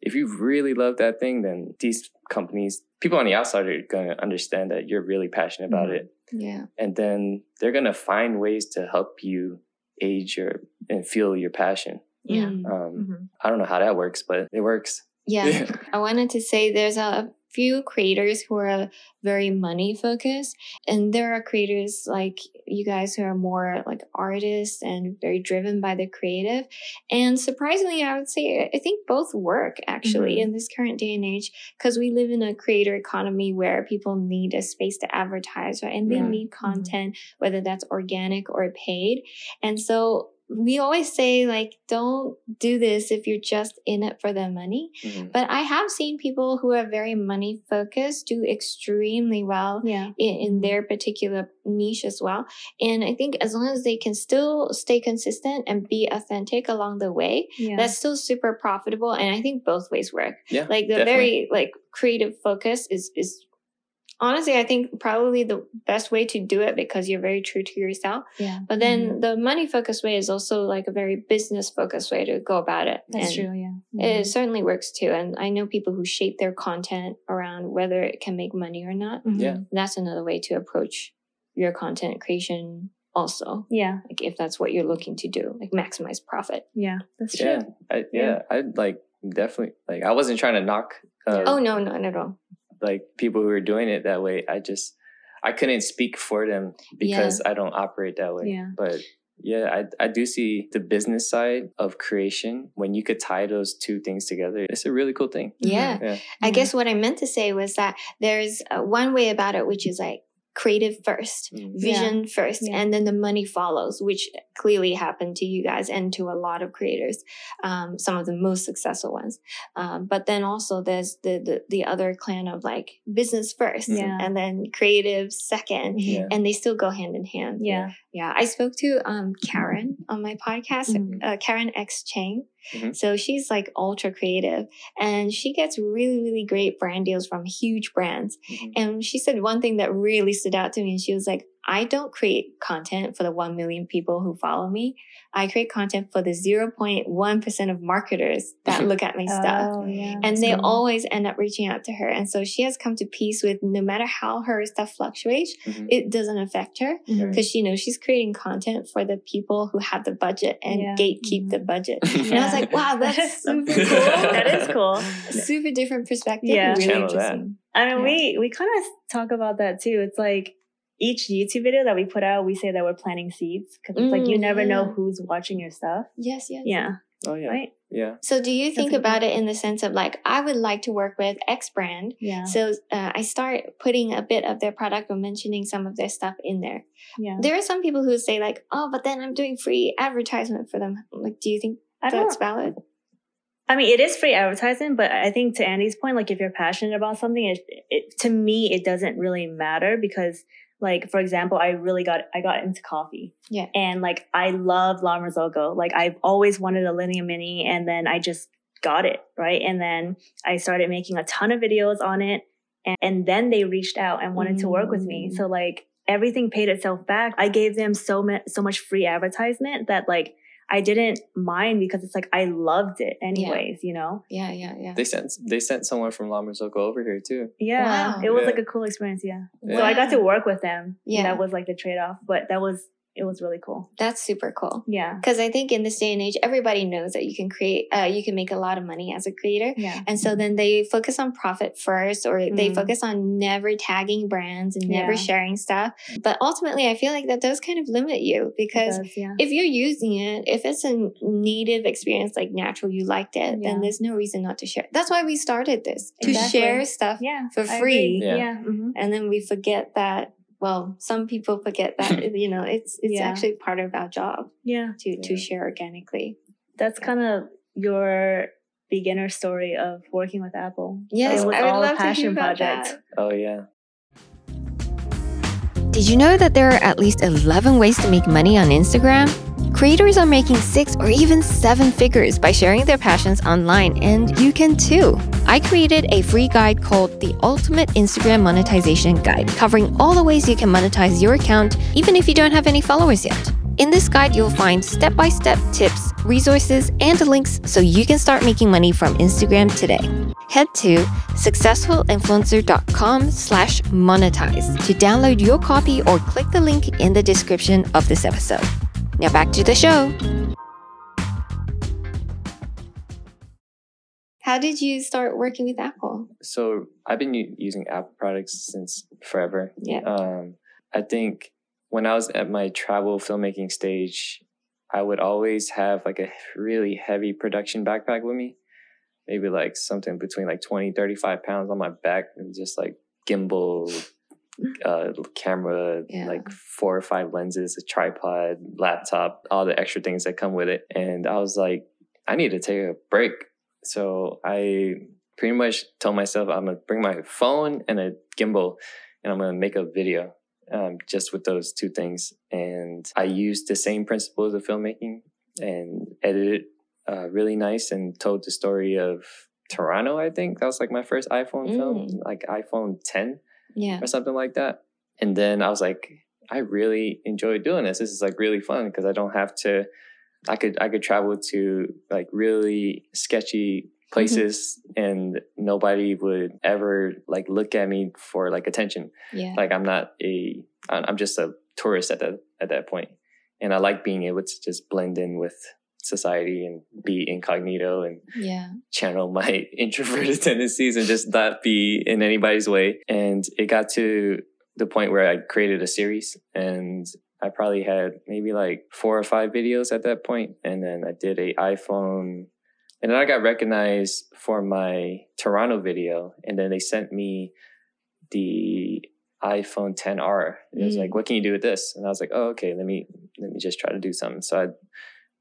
if you really love that thing, then these companies, people on the outside are going to understand that you're really passionate about Mhm. it. yeah. And then they're going to find ways to help you age your and feel your passion. Yeah. Mm. Um, Mm-hmm. I don't know how that works, but it works. Yeah. <laughs> I wanted to say there's a few creators who are very money focused, and there are creators like you guys who are more like artists and very driven by the creative. And surprisingly, I would say I think both work actually Mhm. in this current day and age because we live in a creator economy where people need a space to advertise, right? And they Yeah. need content, whether that's organic or paid. And so we always say like don't do this if you're just in it for the money Mhm. but I have seen people who are very money focused do extremely well Yeah. in, in their particular niche as well. And I think as long as they can still stay consistent and be authentic along the way, Yeah. that's still super profitable. And I think both ways work. Yeah. Like the definitely. very like creative focus is is honestly I think probably the best way to do it because you're very true to yourself. yeah. But then Mhm. the money focused way is also like a very business focused way to go about it. that's And true. Yeah. it certainly works too. And I know people who shape their content around whether it can make money or not. Mhm. Yeah. That's another way to approach your content creation also. Yeah. Like if that's what you're looking to do, like maximize profit. Yeah. That's true. Yeah, I, yeah, Yeah. I like definitely like I wasn't trying to knock uh, Oh no, not at all. Like people who are doing it that way. I just I couldn't speak for them because I don't operate that way. Yeah. But yeah, I I do see the business side of creation when you could tie those two things together. It's a really cool thing. Yeah. Yeah. I guess what I meant to say was that there's uh, one way about it, which is like creative first, Mm. vision first, Yeah. and then the money follows, which clearly happened to you guys and to a lot of creators, um, some of the most successful ones. Um, but then also there's the, the the other clan of like business first, Yeah. and then creative second, Yeah. and they still go hand in hand. Yeah. Yeah, I spoke to um, Karen on my podcast, Mhm. uh, Karen X Cheng. Mhm. So she's like ultra creative and she gets really, really great brand deals from huge brands. Mhm. And she said one thing that really stood out to me. And she was like, I don't create content for the 1 million people who follow me. I create content for the 0.1% of marketers that <laughs> look at my stuff. Oh, yeah. And they So- always end up reaching out to her. And so she has come to peace with no matter how her stuff fluctuates, Mhm. it doesn't affect her because she knows she's creating content for the people who have the budget and Yeah. gatekeep the Mhm. budget. <laughs> And I was like, wow, that's super <laughs> cool. that is cool. Super different perspective. Yeah. really Channel that. I mean, Yeah. we we kind of talk about that too. It's like each YouTube video that we put out, we say that we're planting seeds because it's like you Mm, never know who's watching your stuff. Yes, yes. Yeah, Oh yeah. right. Yeah. So do you think That's about it in the sense of like, I would like to work with X brand. Yeah, So uh, I start putting a bit of their product or mentioning some of their stuff in there. yeah. There are some people who say like, oh, but then I'm doing free advertisement for them. Like, do you think I that's valid? I mean, it is free advertising, but I think to Andy's point, like if you're passionate about something, it, it to me it doesn't really matter because, like for example, I really got I got into coffee. Yeah. and like I love La Marzocco. Like I've always wanted a Linea Mini, and then I just got it right, and then I started making a ton of videos on it, and, and then they reached out and wanted to work with me. Mm. So like everything paid itself back. I gave them so much so much free advertisement that like. I didn't mind because it's like I loved it anyways, you know? Yeah, yeah, yeah. They sent they sent someone from La Marzocco over here too. Yeah. Wow. It was Yeah. like a cool experience, yeah. Yeah. So I got to work with them. Yeah. Yeah. That was like the trade off. But that was it was really cool. That's super cool. Yeah. Because I think in this day and age, everybody knows that you can create, uh, you can make a lot of money as a creator. Yeah. And so then they focus on profit first, or they Mm. focus on never tagging brands and never Yeah. sharing stuff. But ultimately, I feel like that does kind of limit you because does, yeah. if you're using it, if it's a native experience like natural, you liked it, Yeah. then there's no reason not to share. That's why we started this to Exactly. share stuff. Yeah. for free. agree. Yeah. Yeah. mhm. And then we forget that. Well, some people forget that <laughs> you know it's it's Yeah. actually part of our job Yeah. to to share organically. That's kind of your beginner story of working with Apple. Yes, it was I would all love a passion to hear about project. that. Oh yeah. Did you know that there are at least 11 ways to make money on Instagram? Creators are making six or even seven figures by sharing their passions online, and you can too. I created a free guide called the Ultimate Instagram Monetization Guide, covering all the ways you can monetize your account even if you don't have any followers yet. In this guide, you'll find step by step tips, resources, and links so you can start making money from Instagram today. Head to successfulinfluencer.com slash monetize to download your copy or click the link in the description of this episode. Now back to the show. How did you start working with Apple? So I've been u- using Apple products since forever. Yeah. Um, I think when I was at my travel filmmaking stage, I would always have like a really heavy production backpack with me. Maybe like something between like 20, 35 pounds on my back and just like gimbal, <laughs> uh, camera, Yeah. like four or five lenses, a tripod, laptop, all the extra things that come with it. And I was like, I need to take a break. So I pretty much told myself I'm gonna bring my phone and a gimbal and I'm gonna make a video um, just with those two things. And I used the same principles of filmmaking and edited uh, really nice and told the story of Toronto. I think that was like my first iPhone film, Mm. like iPhone 10 Yeah. or something like that. And then I was like, I really enjoy doing this. This is like really fun because I don't have to. I could I could travel to like really sketchy mm-hmm. places and nobody would ever like look at me for like attention. Yeah. Like I'm not a I'm just a tourist at that at that point. And I like being able to just blend in with society and be incognito and Yeah. channel my <laughs> introverted tendencies and just not be in anybody's way. And it got to the point where I created a series and I probably had maybe like four or five videos at that point. And then I did a iPhone and then I got recognized for my Toronto video. And then they sent me the iPhone 10R. It was Mm. like, what can you do with this? And I was like, oh, okay, let me, let me just try to do something. So I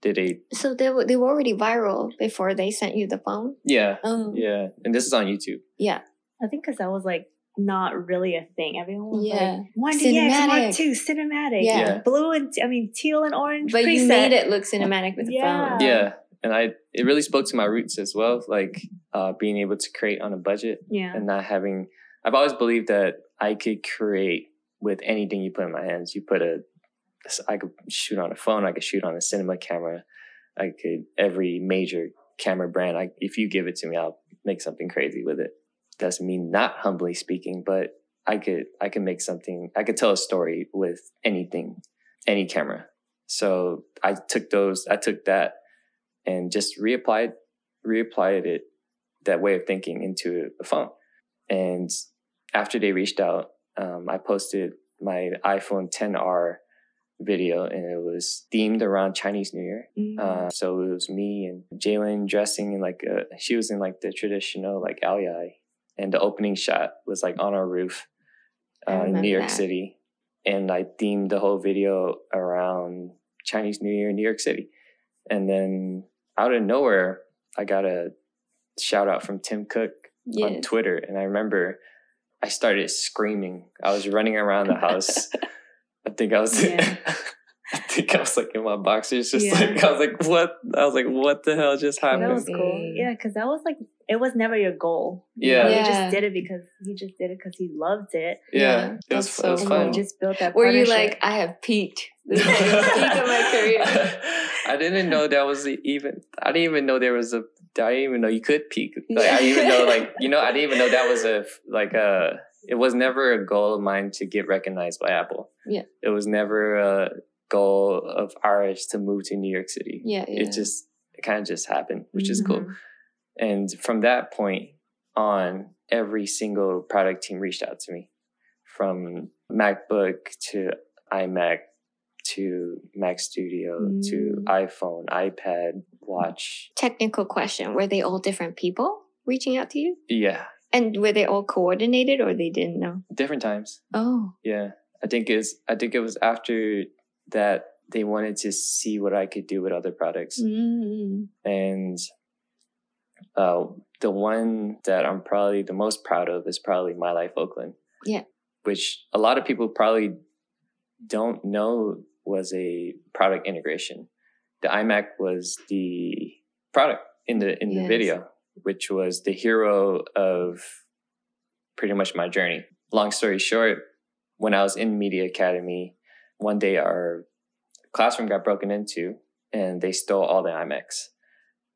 did a, So they were, they were already viral before they sent you the phone? yeah, Oh. yeah. And this is on YouTube. Yeah. I think because that was like not really a thing. Everyone was Yeah. like, one DX, Cinematic. Mark two, cinematic. Yeah. Yeah. Blue and, I mean, teal and orange But preset. you made it look cinematic with the Yeah. phone. Yeah. and I it really spoke to my roots as well, like uh, being able to create on a budget Yeah. and not having. I've always believed that I could create with anything you put in my hands. You put a, I could shoot on a phone. I could shoot on a cinema camera. I could every major camera brand. I, if you give it to me, I'll make something crazy with it. Doesn't mean not humbly speaking, but I could I could make something. I could tell a story with anything, any camera. So I took those. I took that and just reapplied reapplied it that way of thinking into a phone. And after they reached out, um, I posted my iPhone 10R video, and it was themed around Chinese New Year. Mm. Uh, so it was me and Jalen dressing in like a, she was in like the traditional like ao dai, and the opening shot was like on our roof uh, in New York that. City, and I themed the whole video around Chinese New Year in New York City, and then out of nowhere, I got a shout out from Tim Cook on Twitter, and I remember I started screaming. I was running around the house. <laughs> I think I was. <laughs> Yeah. I think I was like in my boxers, just Yeah. like I was like, "What?" I was like, "What the hell just happened? that happened?" was cool. Yeah, because that was like it was never your goal. Yeah. know, Yeah. He just did it because he just did it because he loved it. yeah, Yeah, it was that's it was so And fun. you just built that. Were you like, I have peaked? This is the peak of my <laughs> career. I didn't know that was even. I didn't even know there was a. I didn't even know you could peak. Like I even know, like <laughs> you know, I didn't even know that was a like a. It was never a goal of mine to get recognized by Apple. Yeah. It was never a goal of ours to move to New York City. Yeah, yeah. It just it kind of just happened, which is cool. Mhm. And from that point on, every single product team reached out to me from MacBook to iMac to Mac Studio to Mm. iPhone, iPad, watch. Technical question: Were they all different people reaching out to you, Yeah, and were they all coordinated, or they didn't know? different times. Oh, Yeah. I think it's I think it was after that they wanted to see what I could do with other products. mm. And uh, the one that I'm probably the most proud of is probably My Life Oakland. Yeah. Which a lot of people probably don't know was a product integration. The iMac was the product in the in the video, which was the hero of pretty much my journey. Long story short, when I was in Media Academy, one day our classroom got broken into and they stole all the iMacs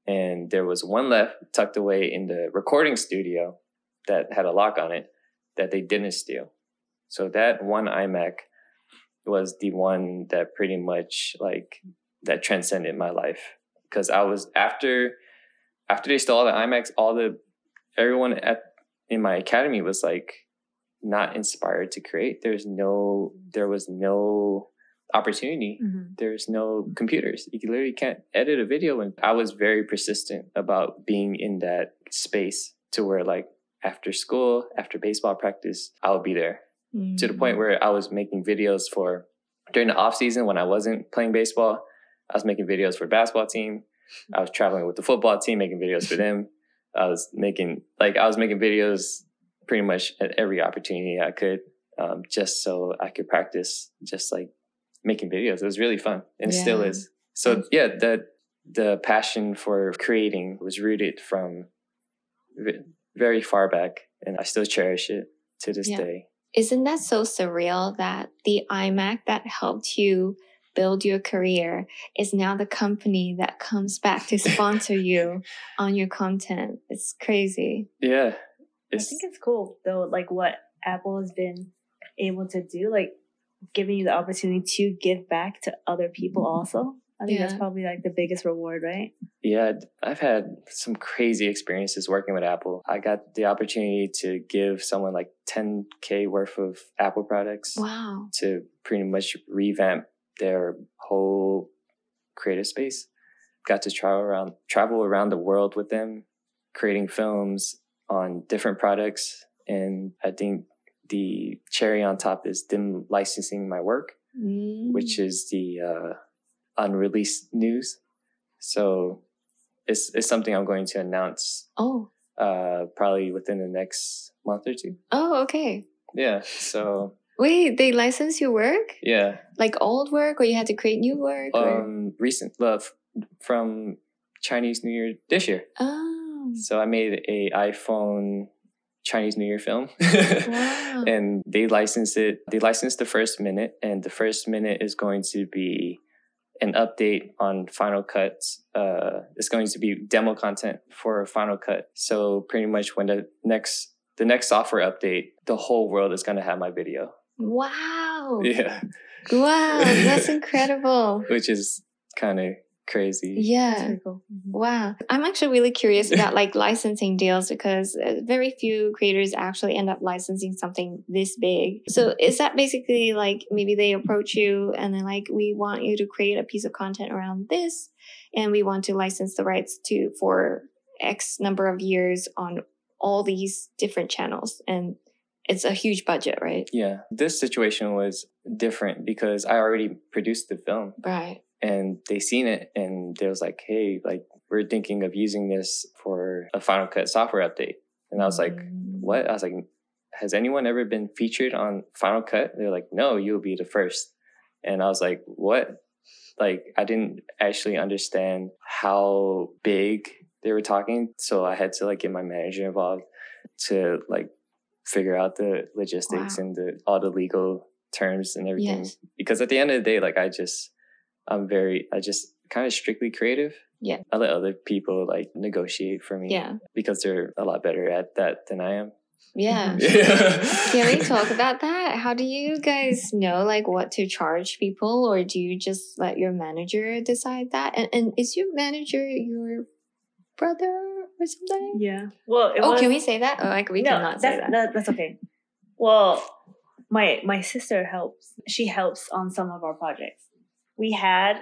and there was one left tucked away in the recording studio that had a lock on it that they didn't steal. So that one iMac was the one that pretty much like that transcended my life because I was after after they stole all the iMacs, all the everyone at in my academy was like not inspired to create. There's no there was no opportunity Mhm. there's no computers. You literally can't edit a video. And I was very persistent about being in that space to where like after school, after baseball practice, I would be there to the Mm. point where I was making videos for during the off season when I wasn't playing baseball. I was making videos for basketball team. I was traveling with the football team, making videos for them. I was making like I was making videos pretty much at every opportunity I could, um, just so I could practice, just like making videos. It was really fun, and it still is. So yeah, the the passion for creating was rooted from ve- very far back, and I still cherish it to this Yeah. day. Isn't that so surreal that the iMac that helped you build your career is now the company that comes back to sponsor you <laughs> on your content? It's crazy. Yeah, I think it's cool though, like what Apple has been able to do, like giving you the opportunity to give back to other people mm-hmm. also. I think that's probably like the biggest reward, right? Yeah, I've had some crazy experiences working with Apple. I got the opportunity to give someone like 10K worth of Apple products Wow. to pretty much revamp their whole creative space. Got to travel around travel around the world with them, creating films on different products. And I think the cherry on top is them licensing my work Mm. which is the uh, unreleased news. So it's it's something I'm going to announce oh uh, probably within the next month or two. oh okay. Yeah. So Wait, they license your work yeah, like old work, or you had to create new work? or? um, recent love from Chinese New Year this year. Oh. So I made a iPhone Chinese New Year film. <laughs> Wow. and they licensed it. They licensed the first minute, and the first minute is going to be an update on Final Cuts. Uh, it's going to be demo content for Final Cut. So pretty much when the next the next software update, the whole world is going to have my video. Wow. Yeah, Wow. That's <laughs> incredible. which is kind of crazy. Yeah. Cool. Wow. I'm actually really curious about like licensing deals because uh, very few creators actually end up licensing something this big. So is that basically like maybe they approach you and they're like we want you to create a piece of content around this and we want to license the rights to for X number of years on all these different channels and it's a huge budget, right? Yeah, this situation was different because I already produced the film. Right. and they seen it and they was like hey like we're thinking of using this for a final cut software update and i was like mm. what i was like has anyone ever been featured on final cut they're like no you'll be the first and i was like what like i didn't actually understand how big they were talking so i had to like get my manager involved to like figure out the logistics Wow. and the all the legal terms and everything Yes. because at the end of the day like i just i'm very i just kind of strictly creative Yeah. i let other people like negotiate for me Yeah. because they're a lot better at that than i am Yeah. Mm-hmm. <laughs> yeah Can we talk about that? How do you guys know like what to charge people or do you just let your manager decide that? And, and is your manager your brother or something? Yeah. Well, it Oh, was, can we say that? Oh, like we no, cannot say that. that- That's okay. Well, my my sister helps. She helps on some of our projects. We had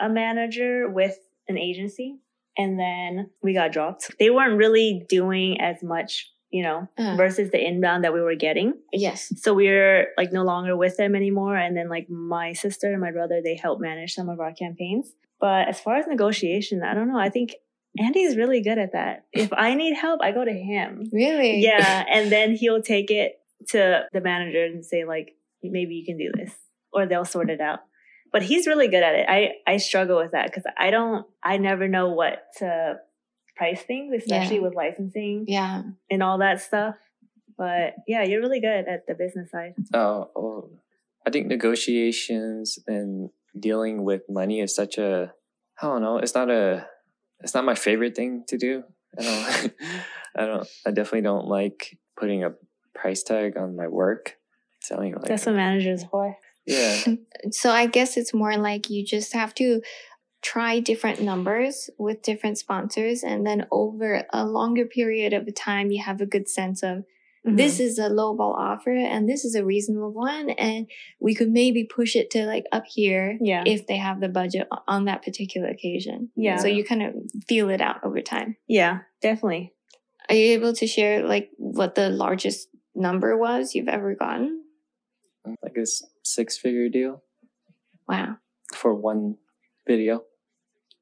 a manager with an agency, and then we got dropped. They weren't really doing as much, you know, Uh, versus the inbound that we were getting. yes. So we're like no longer with them anymore. And then like my sister and my brother, they help manage some of our campaigns. But as far as negotiation, I don't know. I think Andy's really good at that. If I need help, I go to him. Really? Yeah. And then he'll take it to the manager and say like, maybe you can do this or they'll sort it out. But he's really good at it. I, I struggle with that because I don't, I never know what to price things, especially Yeah. with licensing Yeah. and all that stuff. But yeah, you're really good at the business side. oh, oh i think negotiations and dealing with money is such a i don't know it's not a it's not my favorite thing to do. I don't <laughs> i don't i definitely don't like putting a price tag on my work. Selling like That's what managers are for. yeah. <laughs> So I guess it's more like you just have to try different numbers with different sponsors and then over a longer period of time you have a good sense of Mm-hmm. this is a lowball offer and this is a reasonable one and we could maybe push it to like up here yeah. if they have the budget on that particular occasion Yeah. so you kind of feel it out over time yeah, definitely. are you able to share like what the largest number was you've ever gotten like a six figure deal wow for one video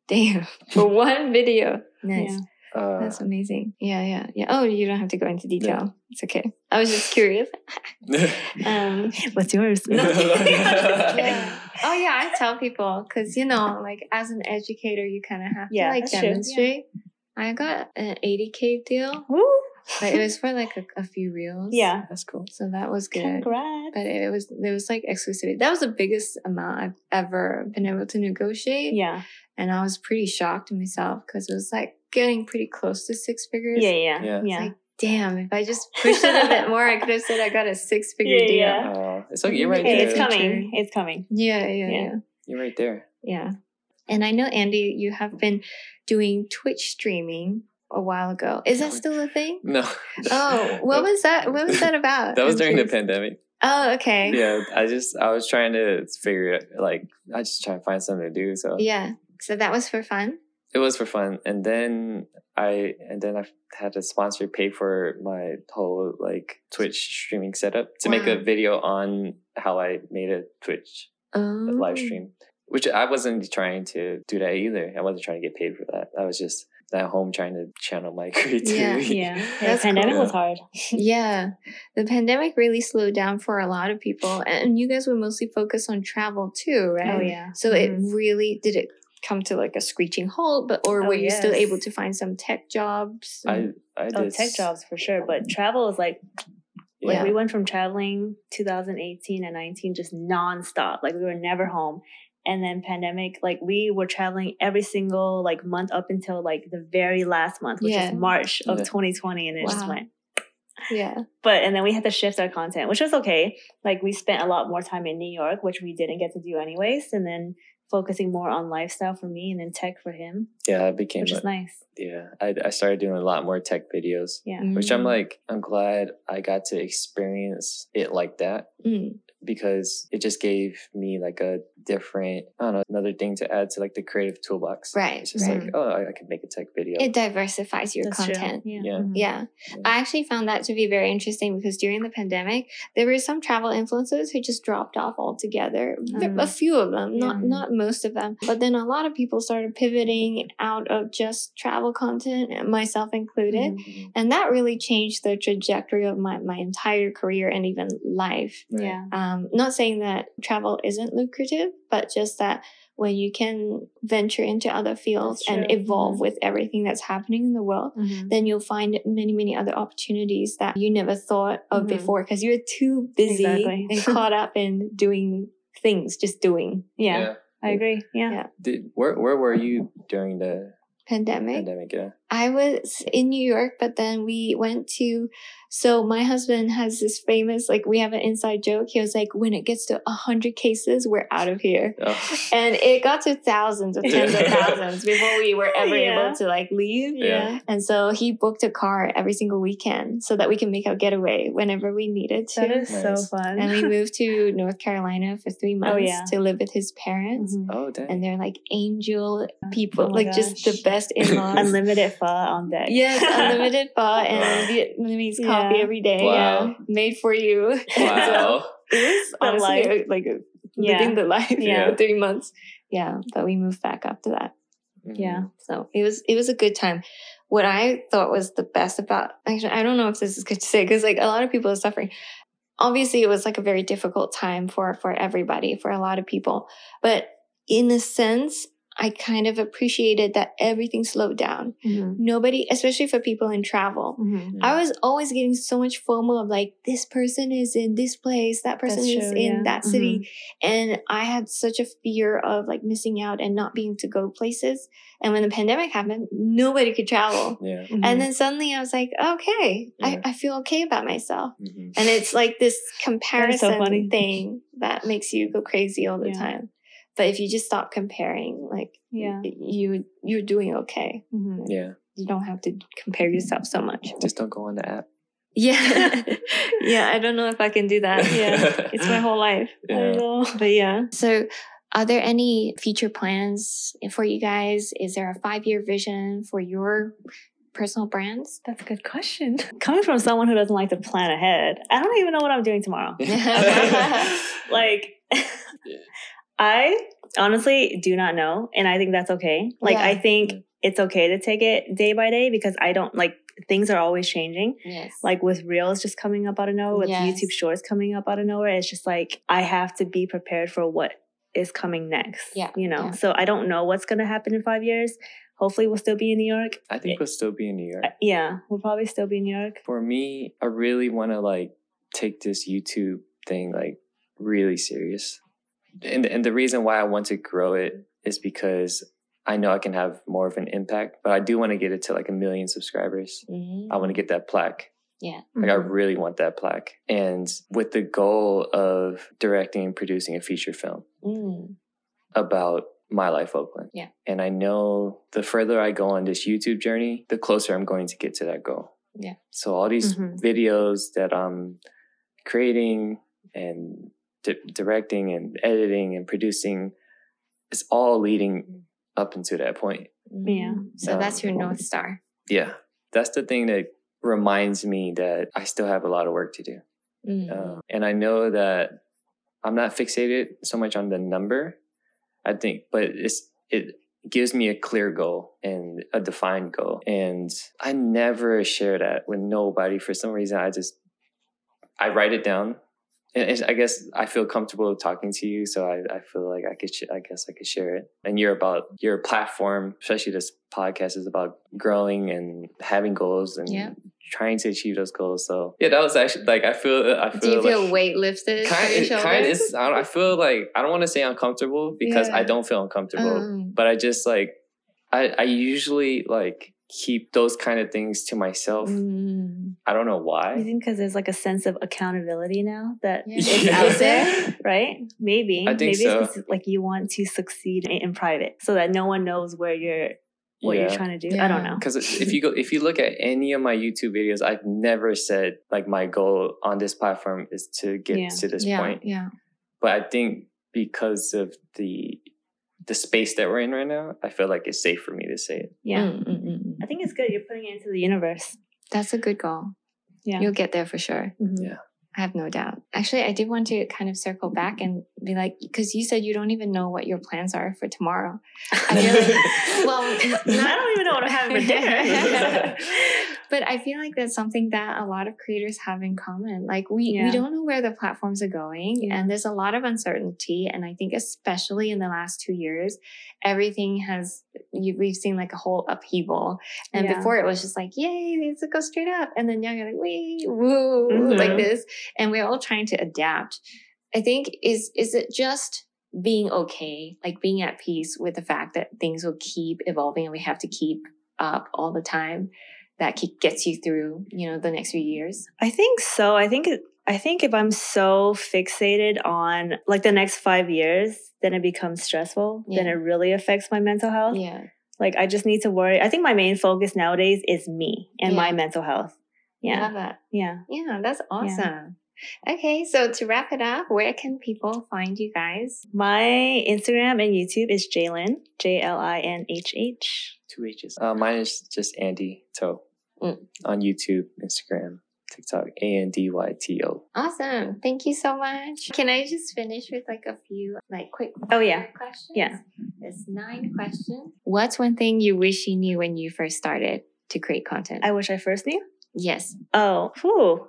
damn <laughs> for one video nice Yeah. Uh, That's amazing. Yeah, yeah, yeah. Oh, you don't have to go into detail. It's okay. I was just curious. <laughs> <laughs> Um, What's yours? yeah. <laughs> Oh, yeah. I tell people because you know, like as an educator, you kind of have Yeah, to like that's. Yeah. demonstrate. I got an 80k deal, Woo. but it was for like a, a few reels. Yeah. that's cool so that was good. Congrats. But it was there was like exclusivity. That was the biggest amount I've ever been able to negotiate. Yeah. and I was pretty shocked myself because it was like getting pretty close to six figures. Yeah. Yeah. Yeah. Yeah. Like, damn, if I just <laughs> pushed it a bit more, I could have said I got a six figure Yeah, deal. yeah. uh, it's okay you're right Hey, there it's coming. It's coming. Yeah, yeah, Yeah. yeah, you're right there yeah. And I know Andy, you have been doing Twitch streaming a while ago. Is that still a thing? no Oh, <laughs> what was that? What was that about? that was I'm during the pandemic Oh, okay. yeah i just i was trying to figure it like i just trying to find something to do so Yeah. So that was for fun. It was for fun and then i and then i had a sponsor pay for my whole like twitch streaming setup to make a video on how i made a twitch Oh. live stream which i wasn't trying to do that either i wasn't trying to get paid for that i was just at home trying to channel my <laughs> creativity Yeah. <laughs> That's the pandemic cool. was hard. <laughs> Yeah, the pandemic really slowed down for a lot of people, and you guys were mostly focused on travel too, right? Oh yeah. So Mhm. it really did it come to like a screeching halt? But or Oh, were you still able to find some tech jobs? I I oh, did Oh, tech jobs for sure, but travel is like like Yeah. we went from traveling 2018 and 19 just nonstop. Like we were never home. And then pandemic, like we were traveling every single like month up until like the very last month, which Yeah. is March of Yeah. 2020, and it just went. yeah. But and then we had to shift our content, which was okay. Like we spent a lot more time in New York, which we didn't get to do anyways, and then focusing more on lifestyle for me and then tech for him, Yeah, it became which a- is nice. yeah. I I started doing a lot more tech videos, Yeah. which I'm Mm. like I'm glad I got to experience it like that Mm. Because it just gave me like a different I don't know another thing to add to like the creative toolbox. Right, It's just right. like oh I, I could make a tech video. It diversifies your That's true. content. Yeah. Yeah. Mhm. Yeah. Yeah. I actually found that to be very interesting because during the pandemic, there were some travel influencers who just dropped off altogether. There- A Mm. few of them, not Yeah. not most of them. But then a lot of people started pivoting out of just travel content, myself included. Mhm. Mhm. And that really changed the trajectory of my, my entire career and even life. Right. Yeah. Um, not saying that travel isn't lucrative, but just that when you can venture into other fields and true. evolve Mhm. with everything that's happening in the world, Mhm. then you'll find many, many other opportunities that you never thought of Mhm. before because you're too busy Exactly. and <laughs> caught up in doing things, just doing. Yeah, I agree. Yeah. Yeah. Did where where were you during the Pandemic. pandemic? Yeah. I was in New York, but then we went to. So my husband has this famous, like, we have an inside joke. He was like, when it gets to a hundred cases, we're out of here. Oh. <laughs> And it got to thousands of tens of thousands before we were <laughs> ever Yeah. able to like leave. Yeah. And so he booked a car every single weekend so that we can make our getaway whenever we needed to. That is so fun. and we <laughs> moved to North Carolina for three months Oh, yeah. to live with his parents. Mhm. oh dang. And they're like angel people, Oh my like just the gosh. Best in <laughs> laws. Unlimited pho on deck. Yes, <laughs> unlimited pho and Vietnamese coffee Yeah. every day. Wow. Yeah, made for you. <laughs> wow. so it was honestly a- like a, Yeah. living the life. Yeah. for three months. Yeah, but we moved back after that. Mhm. Yeah. So it was it was a good time. What I thought was the best about actually I don't know if this is good to say because like a lot of people are suffering. Obviously, it was like a very difficult time for for everybody for a lot of people, but in a sense, I kind of appreciated that everything slowed down. Mhm. Nobody, especially for people in travel. Mhm. I was always getting so much FOMO of like, this person is in this place, that person That's is true, in yeah. that city. And I had such a fear of like missing out and not being to go places. And when the pandemic happened, nobody could travel. Yeah. And then suddenly I was like, okay, Yeah. I, I feel okay about myself. Mhm. And it's like this comparison funny. thing that makes you go crazy all the Yeah. time. But if you just stop comparing, like Yeah. you you're doing okay. Mhm. Yeah. You don't have to compare yourself so much. Just don't go on the app. Yeah. <laughs> <laughs> yeah, I don't know if I can do that. Yeah. <laughs> It's my whole life. I Yeah. know. But yeah. So are there any future plans for you guys? Is there a five year vision for your personal brands? That's a good question. Coming from someone who doesn't like to plan ahead, I don't even know what I'm doing tomorrow. like, I honestly do not know. And I think that's okay. Like, Yeah. I think it's okay to take it day by day because I don't like things are always changing. yes. Like with Reels just coming up out of nowhere, with Yes. YouTube Shorts coming up out of nowhere, it's just like I have to be prepared for what is coming next. Yeah, You know, yeah. so I don't know what's going to happen in five years. Hopefully, we'll still be in New York. I think we'll still be in New York. Uh, Yeah, we'll probably still be in New York. For me, I really want to like take this YouTube thing like really serious. And and the reason why I want to grow it is because I know I can have more of an impact, but I do want to get it to like a million subscribers. Mhm. I want to get that plaque. Yeah. Like I Mhm. really want that plaque. And with the goal of directing and producing a feature film Mm. about my life Oakland. Yeah. And I know the further I go on this YouTube journey, the closer I'm going to get to that goal. Yeah. So all these Mhm. videos that I'm creating and di- directing and editing and producing, it's all leading up into that point. Yeah. Mm. So that's your North Star. Yeah. That's the thing that reminds me that I still have a lot of work to do. Mm. Uh, and I know that I'm not fixated so much on the number. I think, but it's it gives me a clear goal and a defined goal. And I never share that with nobody for some reason. I just I write it down and it's, I guess I feel comfortable talking to you, so I, I feel like I could sh- I guess I could share it. And you're about your platform, especially this podcast is about growing and having goals and Yeah. trying to achieve those goals. So yeah, that was actually like I feel I feel Do you feel like, weight lifted kind <laughs> kind it's I, I feel like I don't want to say uncomfortable because Yeah. I don't feel uncomfortable, Um, but I just like I I usually like keep those kind of things to myself. mm, I don't know I why. think because there's like a sense of accountability now that Yeah. it's Yeah. out there, <laughs> right? Maybe. I think Maybe so. it's 'cause, like you want to succeed in, in private so that no one knows where you're what you're trying to do. I don't know. Because if <laughs> you go, if you look at any of my YouTube videos, I've never said like my goal on this platform is to get Yeah. to this yeah, point. yeah. But I think because of the the space that we're in right now, I feel like it's safe for me to say it. Yeah. Mm, mm, mm, mm. I think it's good. You're putting it into the universe. That's a good goal. Yeah. You'll get there for sure. Mhm. Yeah. I have no doubt. Actually, I did want to kind of circle back and be like, because you said you don't even know what your plans are for tomorrow. I feel like, <laughs> well, I don't even know what I'm having for dinner. <laughs> but I feel like that's something that a lot of creators have in common. Like we, we don't know where the platforms are going Yeah. and there's a lot of uncertainty. And I think especially in the last two years, everything has, you, we've seen like a whole upheaval. And Yeah. before it was just like, yay, let's go straight up. And then now you're like, wee, woo, like Mhm. this. And we're all trying to adapt. I think is, is it just being okay, like being at peace with the fact that things will keep evolving and we have to keep up all the time that gets you through, you know, the next few years? I think so. I think it, I think if I'm so fixated on like the next five years, then it becomes stressful. yeah. Then it really affects my mental health. Yeah. Like I just need to worry. I think my main focus nowadays is me and my mental health. Yeah. Love that. Yeah. Yeah, that's awesome. Okay, so to wrap it up, where can people find you guys? My Instagram and YouTube is Jalen, J L I N H H. Two H's. Uh, mine is just Andy To Mm. on YouTube, Instagram, TikTok. A N D Y T O. Awesome. Thank you so much. Can I just finish with like a few like quick Oh, yeah. questions? Yeah. There's nine questions. What's one thing you wish you knew when you first started to create content? I wish I first knew. Yes. Oh, whew.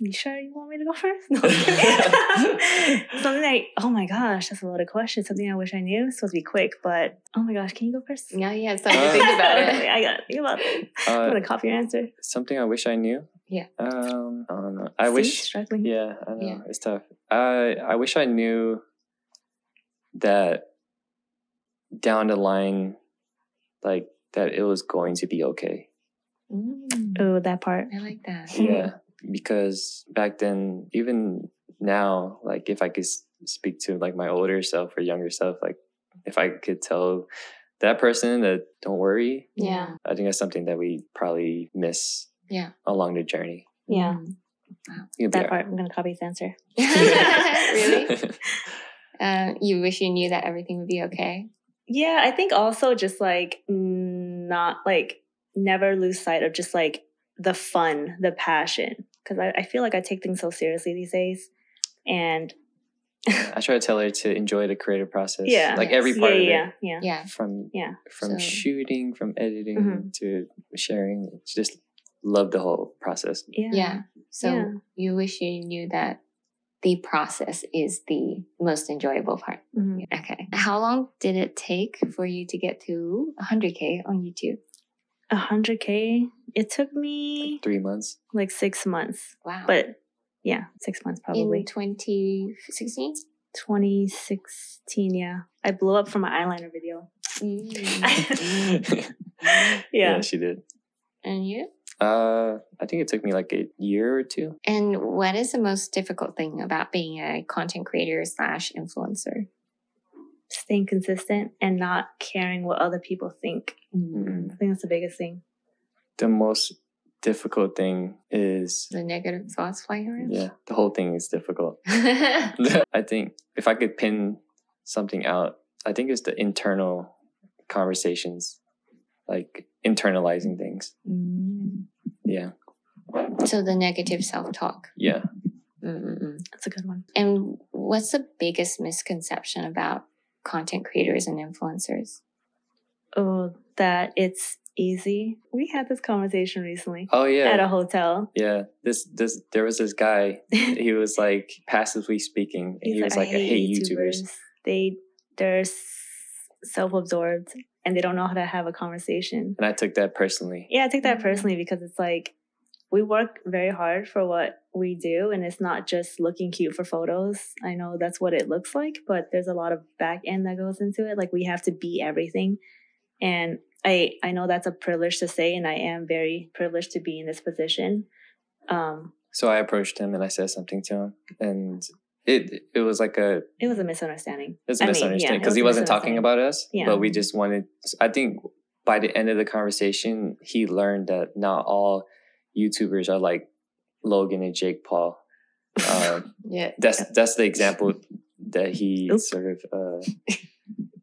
You <laughs> sure you want me to go first? No. <laughs> <laughs> Something like, oh my gosh, that's a lot of questions. Something I wish I knew. It's supposed to be quick, but oh my gosh, can you go first? Yeah, yeah. Time to think about it. I gotta think about it. I'm Uh, gonna copy your answer. something I wish I knew. Yeah. Um, I don't know. I See? wish. struggling. Yeah, I know Yeah. it's tough. I I wish I knew that down the line, like that it was going to be okay. Mm, Oh, that part. I like that. Yeah, because back then, even now, like if I could speak to like my older self or younger self, like if I could tell that person that don't worry, Yeah. I think that's something that we probably miss Yeah. along the journey. Yeah, Mm. You'll that all part. I'm gonna copy his answer. <laughs> <laughs> really? Uh, <laughs> you wish you knew that everything would be okay. Yeah, I think also just like not like never lose sight of just like the fun, the passion. Because I, I feel like I take things so seriously these days. And I try to tell her to enjoy the creative process. Yeah. like every part yeah, of it. yeah, yeah. Yeah. from Yeah. from So- shooting, from editing Mhm. to sharing. Just love the whole process. Yeah. Yeah. So Yeah. you wish you knew that the process is the most enjoyable part. Mhm. Okay. How long did it take for you to get to 100K on YouTube? A hundred K. It took me Three months. like six months. Wow. But yeah, six months probably. in 2016? 2016, yeah. I blew up from my eyeliner video. Mm. <laughs> <laughs> Yeah. she did. and you? Uh, I think it took me like a year or two. And what is the most difficult thing about being a content creator slash influencer? Staying consistent and not caring what other people think. Mm. I think that's the biggest thing. The most difficult thing is, The negative thoughts flying around? yeah, the whole thing is difficult. <laughs> <laughs> I think if I could pin something out, I think it's the internal conversations, like internalizing things. Mm. Yeah, So the negative self talk. yeah. Mm-mm-mm. That's a good one. And what's the biggest misconception about content creators and influencers? Oh, that it's easy. We had this conversation recently Oh yeah. at a hotel. yeah. This this there was this guy. He <laughs> was like passively speaking. And He's he was like, I hate YouTubers. They they're self-absorbed and they don't know how to have a conversation. And I took that personally. Yeah, I take that Mhm. personally because it's like we work very hard for what we do and it's not just looking cute for photos. I know that's what it looks like, but there's a lot of back end that goes into it. Like we have to be everything. And I I know that's a privilege to say and I am very privileged to be in this position. Um So I approached him and I said something to him, and it it was like a it was a misunderstanding. It's a I misunderstanding it because was he wasn't talking about us, Yeah. but we just wanted. I think by the end of the conversation, he learned that not all YouTubers are like Logan and Jake Paul. Um, <laughs> Yeah. that's that's the example <laughs> that he Oop. sort of uh,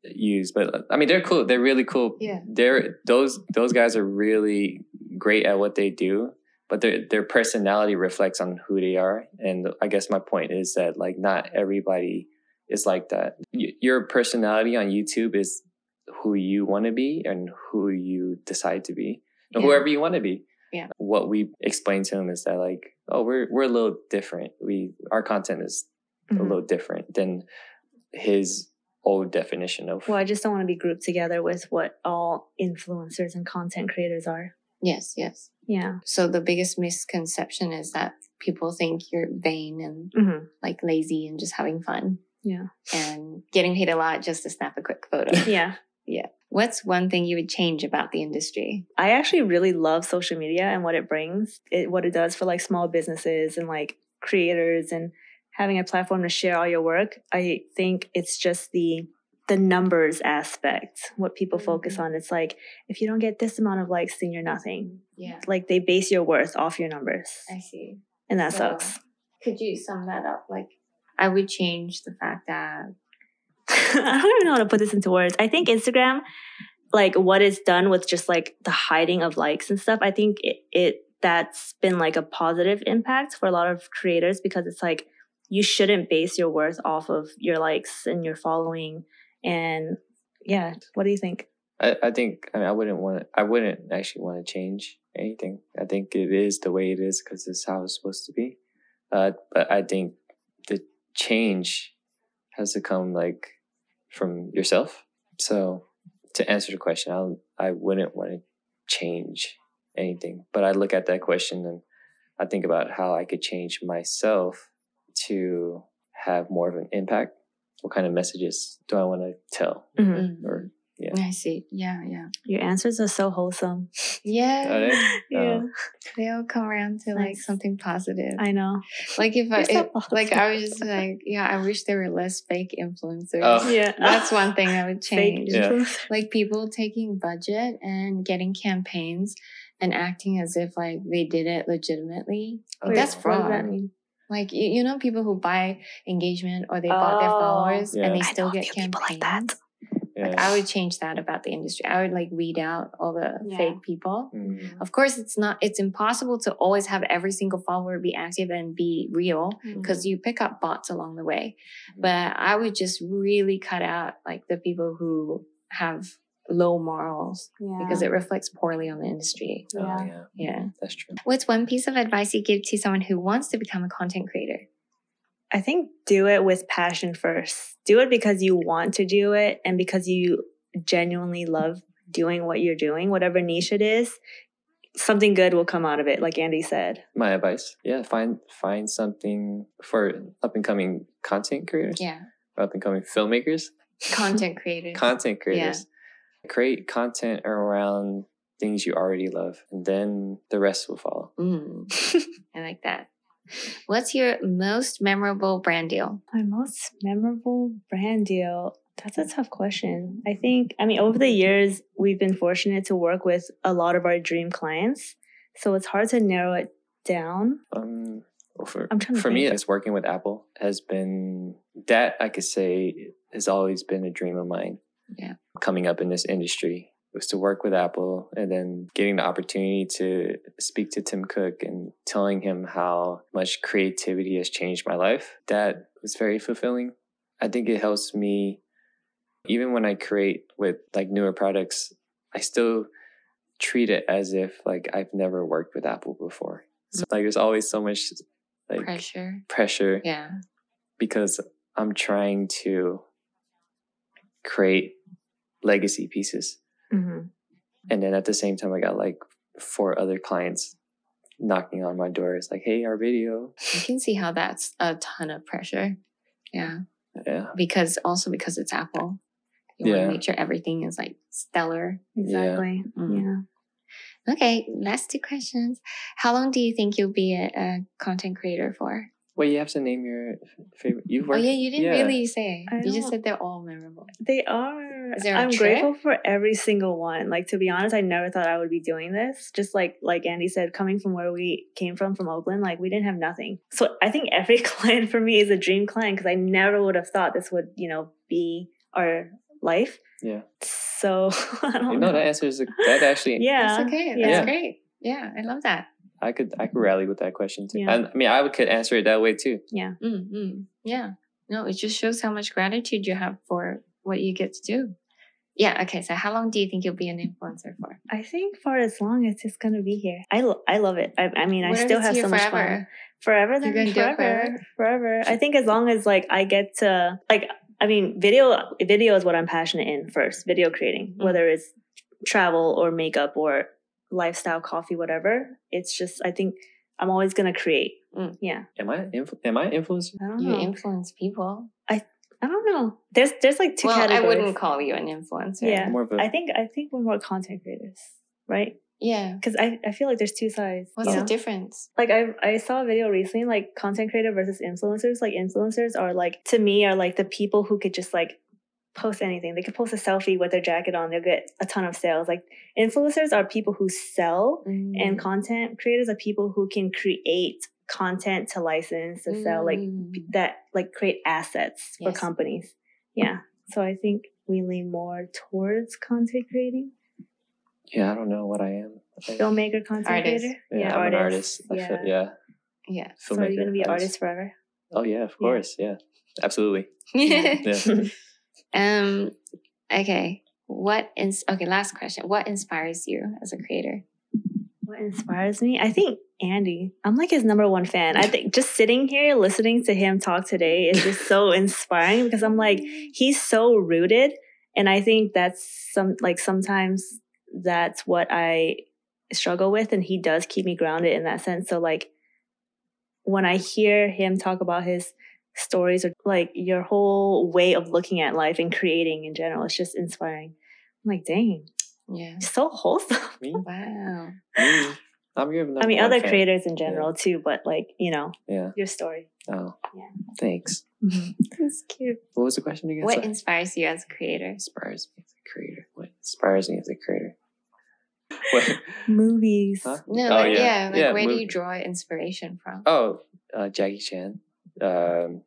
used. But I mean, they're cool. They're really cool. Yeah. They're those those guys are really great at what they do. But their their personality reflects on who they are, and I guess my point is that like not everybody is like that. Y- Your personality on YouTube is who you want to be and who you decide to be, and Yeah. whoever you want to be. Yeah. What we explained to him is that like, oh, we're we're a little different. We our content is a Mhm. little different than his old definition of. Well, I just don't want to be grouped together with what all influencers and content creators are. Yes, yes. Yeah. So the biggest misconception is that people think you're vain and hmm like lazy and just having fun Yeah. and getting paid a lot just to snap a quick photo. <laughs> Yeah. Yeah. What's one thing you would change about the industry? I actually really love social media and what it brings, it, what it does for like small businesses and like creators and having a platform to share all your work. I think it's just the the numbers aspect, what people focus Mhm. on. It's like if you don't get this amount of likes, then you're nothing. Yeah, Like they base your worth off your numbers, I see. and that So- sucks. Could you sum that up? Like, I would change the fact that <laughs> I don't even know how to put this into words. I think Instagram, like what is done with just like the hiding of likes and stuff, I think it, it that's been like a positive impact for a lot of creators because it's like you shouldn't base your worth off of your likes and your following. And yeah, what do you think? I, I think I mean I wouldn't want I wouldn't actually want to change anything. I think it is the way it is because it's how it's supposed to be. Uh, but I think the change has to come like from yourself. So to answer the question, I I wouldn't want to change anything. But I look at that question and I think about how I could change myself to have more of an impact. What kind of messages do I want to tell? Mhm. Or yeah. I see. Yeah, yeah, Your answers are so wholesome. yeah. Are <laughs> they? yeah, Oh. They all come around to like something positive. I know. like if I You're so if- like I was just like yeah, I wish there were less fake influencers. Oh. Yeah, <laughs> That's one thing I would <laughs> Fake change. Yeah. influencer. Like people taking budget and getting campaigns and acting as if like they did it legitimately. Oh. That's Wait, what does that fraud. mean? Like you, you know people who buy engagement or they bought their Oh. followers Yeah. and they I still know a get few campaigns. people like that. Yeah. Like I would change that about the industry. I would like weed out all the Yeah. fake people. Mm. Of course, it's not. It's impossible to always have every single follower be active and be real Mm-hmm. because you pick up bots along the way. But I would just really cut out like the people who have low morals yeah. because it reflects poorly on the industry. Oh, Yeah. yeah. Yeah. That's true. What's one piece of advice you give to someone who wants to become a content creator? I think do it with passion first. Do it because you want to do it and because you genuinely love doing what you're doing, whatever niche it is. Something good will come out of it, like Andy said. My advice. Yeah. Find find something for up and coming content creators. Yeah. Up and coming filmmakers. Content <laughs> creators. Content creators. Create content around things you already love. And then the rest will follow. Mm, <laughs> I like that. What's your most memorable brand deal? My most memorable brand deal. That's a tough question. I think, I mean, over the years, we've been fortunate to work with a lot of our dream clients. So it's hard to narrow it down. Um well, for, I'm trying for me, think. it's working with Apple has been that I could say has always been a dream of mine. Yeah. Coming up in this industry was to work with Apple and then getting the opportunity to speak to Tim Cook and telling him how much creativity has changed my life. That was very fulfilling. I think it helps me even when I create with like newer products, I still treat it as if like I've never worked with Apple before. So like there's always so much like Pressure. pressure Yeah. because I'm trying to create legacy pieces. Hmm And then at the same time, I got like four other clients knocking on my door. It's like, hey, our video. You can see how that's a ton of pressure. Yeah. Yeah. Because also because it's Apple. You want to make sure everything is like stellar. Exactly. Mm. Yeah. Okay, last two questions. How long do you think you'll be a, a content creator for? Well, you have to name your favorite. You've Oh yeah, you didn't yeah. really say. I You just said they're all memorable. They are. Is there a I'm trick? grateful for every single one. Like to be honest, I never thought I would be doing this. Just like like Andy said, coming from where we came from, from Oakland, like we didn't have nothing. So I think every <laughs> client for me is a dream client because I never would have thought this would, you know, be our life. Yeah. So <laughs> I don't You know. know, that answer is that actually. yeah. That's okay. That's Yeah. great. Yeah, I love that. I could I could rally with that question too. Yeah. And I mean, I would could answer it that way too. Yeah. mm Yeah. No, it just shows how much gratitude you have for what you get to do. Yeah. Okay. So, how long do you think you'll be an influencer for? I think for as long as it's gonna be here, I lo- I love it. I, I mean, I What if still have here so much fun. forever? forever You're then gonna do it forever, forever i think as long as like i get to like i mean video video is what i'm passionate in first video creating Mm. whether it's travel or makeup or lifestyle coffee whatever it's just i think i'm always gonna create Mm. yeah Am I influ- am I an influencer? i You know influence people. i I don't know there's there's like two well, I wouldn't call you an influencer. Yeah. More of a i think i think we're more content creators right Yeah. because I, I feel like there's two sides What's the know? difference? like I I saw a video recently like content creator versus influencers. Like influencers are like to me are like the people who could just like post anything. They could post a selfie with their jacket on, they'll get a ton of sales. Like influencers are people who sell and Mm. content creators are people who can create content to license to sell like Mm. that like create assets for companies. Yeah. So I think we lean more towards content creating. yeah. I don't know what I am. I- Filmmaker, content Artist. creator. yeah, I'm an artist. Yeah. feel, yeah. yeah. So are you gonna be an artist forever? Oh yeah, of Yeah. course. Yeah, absolutely. <laughs> Yeah. <laughs> um. Okay. What is okay? Last question. What inspires you as a creator? What inspires me? I think Andy. I'm like his number one fan. I think just sitting here listening to him talk today is just so <laughs> inspiring because I'm like, he's so rooted. And I think that's some like sometimes that's what I struggle with. And he does keep me grounded in that sense. So like when I hear him talk about his stories or like your whole way of looking at life and creating in general, it's just inspiring. I'm like, dang, Yeah. so wholesome. Me, <laughs> Wow. me. I'm your number I mean, other fan. creators in general too, but like, you know, Yeah. your story. Oh. Yeah. Thanks. <laughs> That's cute. What was the question again? What Sorry. inspires you as a creator? inspires me as a creator? What inspires me as a creator? <laughs> What? Movies. Huh? No, Oh, like, yeah. yeah. like Yeah, where do you draw inspiration from? Oh, uh, Jackie Chan, um,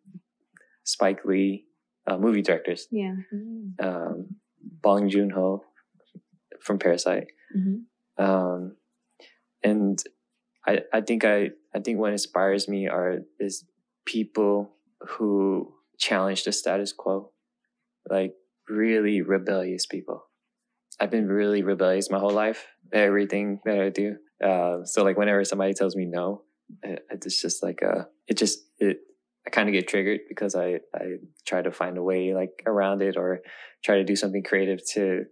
Spike Lee, uh, movie directors, Yeah. Mm. um, Bong Joon Ho from Parasite, Mhm. um, and I I think I I think what inspires me are is people who challenge the status quo, like really rebellious people. I've been really rebellious my whole life. Everything that I do. Uh, so like whenever somebody tells me no, it, it's just like uh, it just it. I kind of get triggered because I I try to find a way like around it or try to do something creative to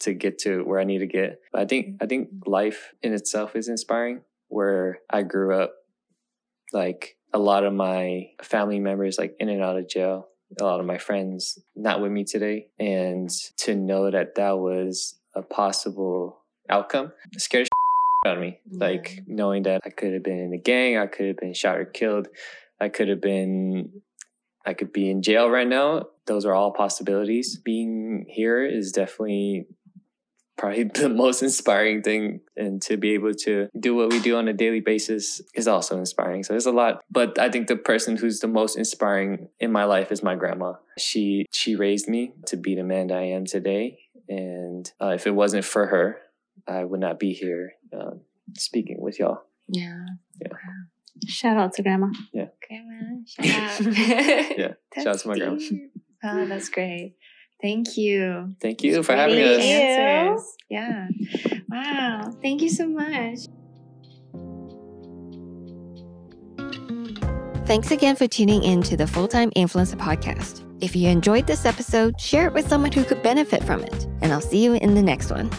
to get to where I need to get. But I think I think life in itself is inspiring. Where I grew up, like a lot of my family members, like in and out of jail. A lot of my friends not with me today, and to know that that was a possible outcome scared <laughs> out of me. Like knowing that I could have been in a gang, I could have been shot or killed, I could have been I could be in jail right now. Those are all possibilities. Being here is definitely probably <laughs> the most inspiring thing. And to be able to do what we do on a daily basis is also inspiring. So there's a lot. But I think the person who's the most inspiring in my life is my grandma. She she raised me to be the man that I am today. And uh, if it wasn't for her, I would not be here uh, speaking with y'all. Yeah. Yeah. Shout out to grandma. Yeah. Grandma, <laughs> shout out. Yeah, <laughs> shout out to my grandma. deep. Oh, that's great. Thank you. Thank you for having Great us. you. answers. Yeah. Wow. Thank you so much. Thanks again for tuning in to the Full Time Influencer Podcast. If you enjoyed this episode, share it with someone who could benefit from it. And I'll see you in the next one.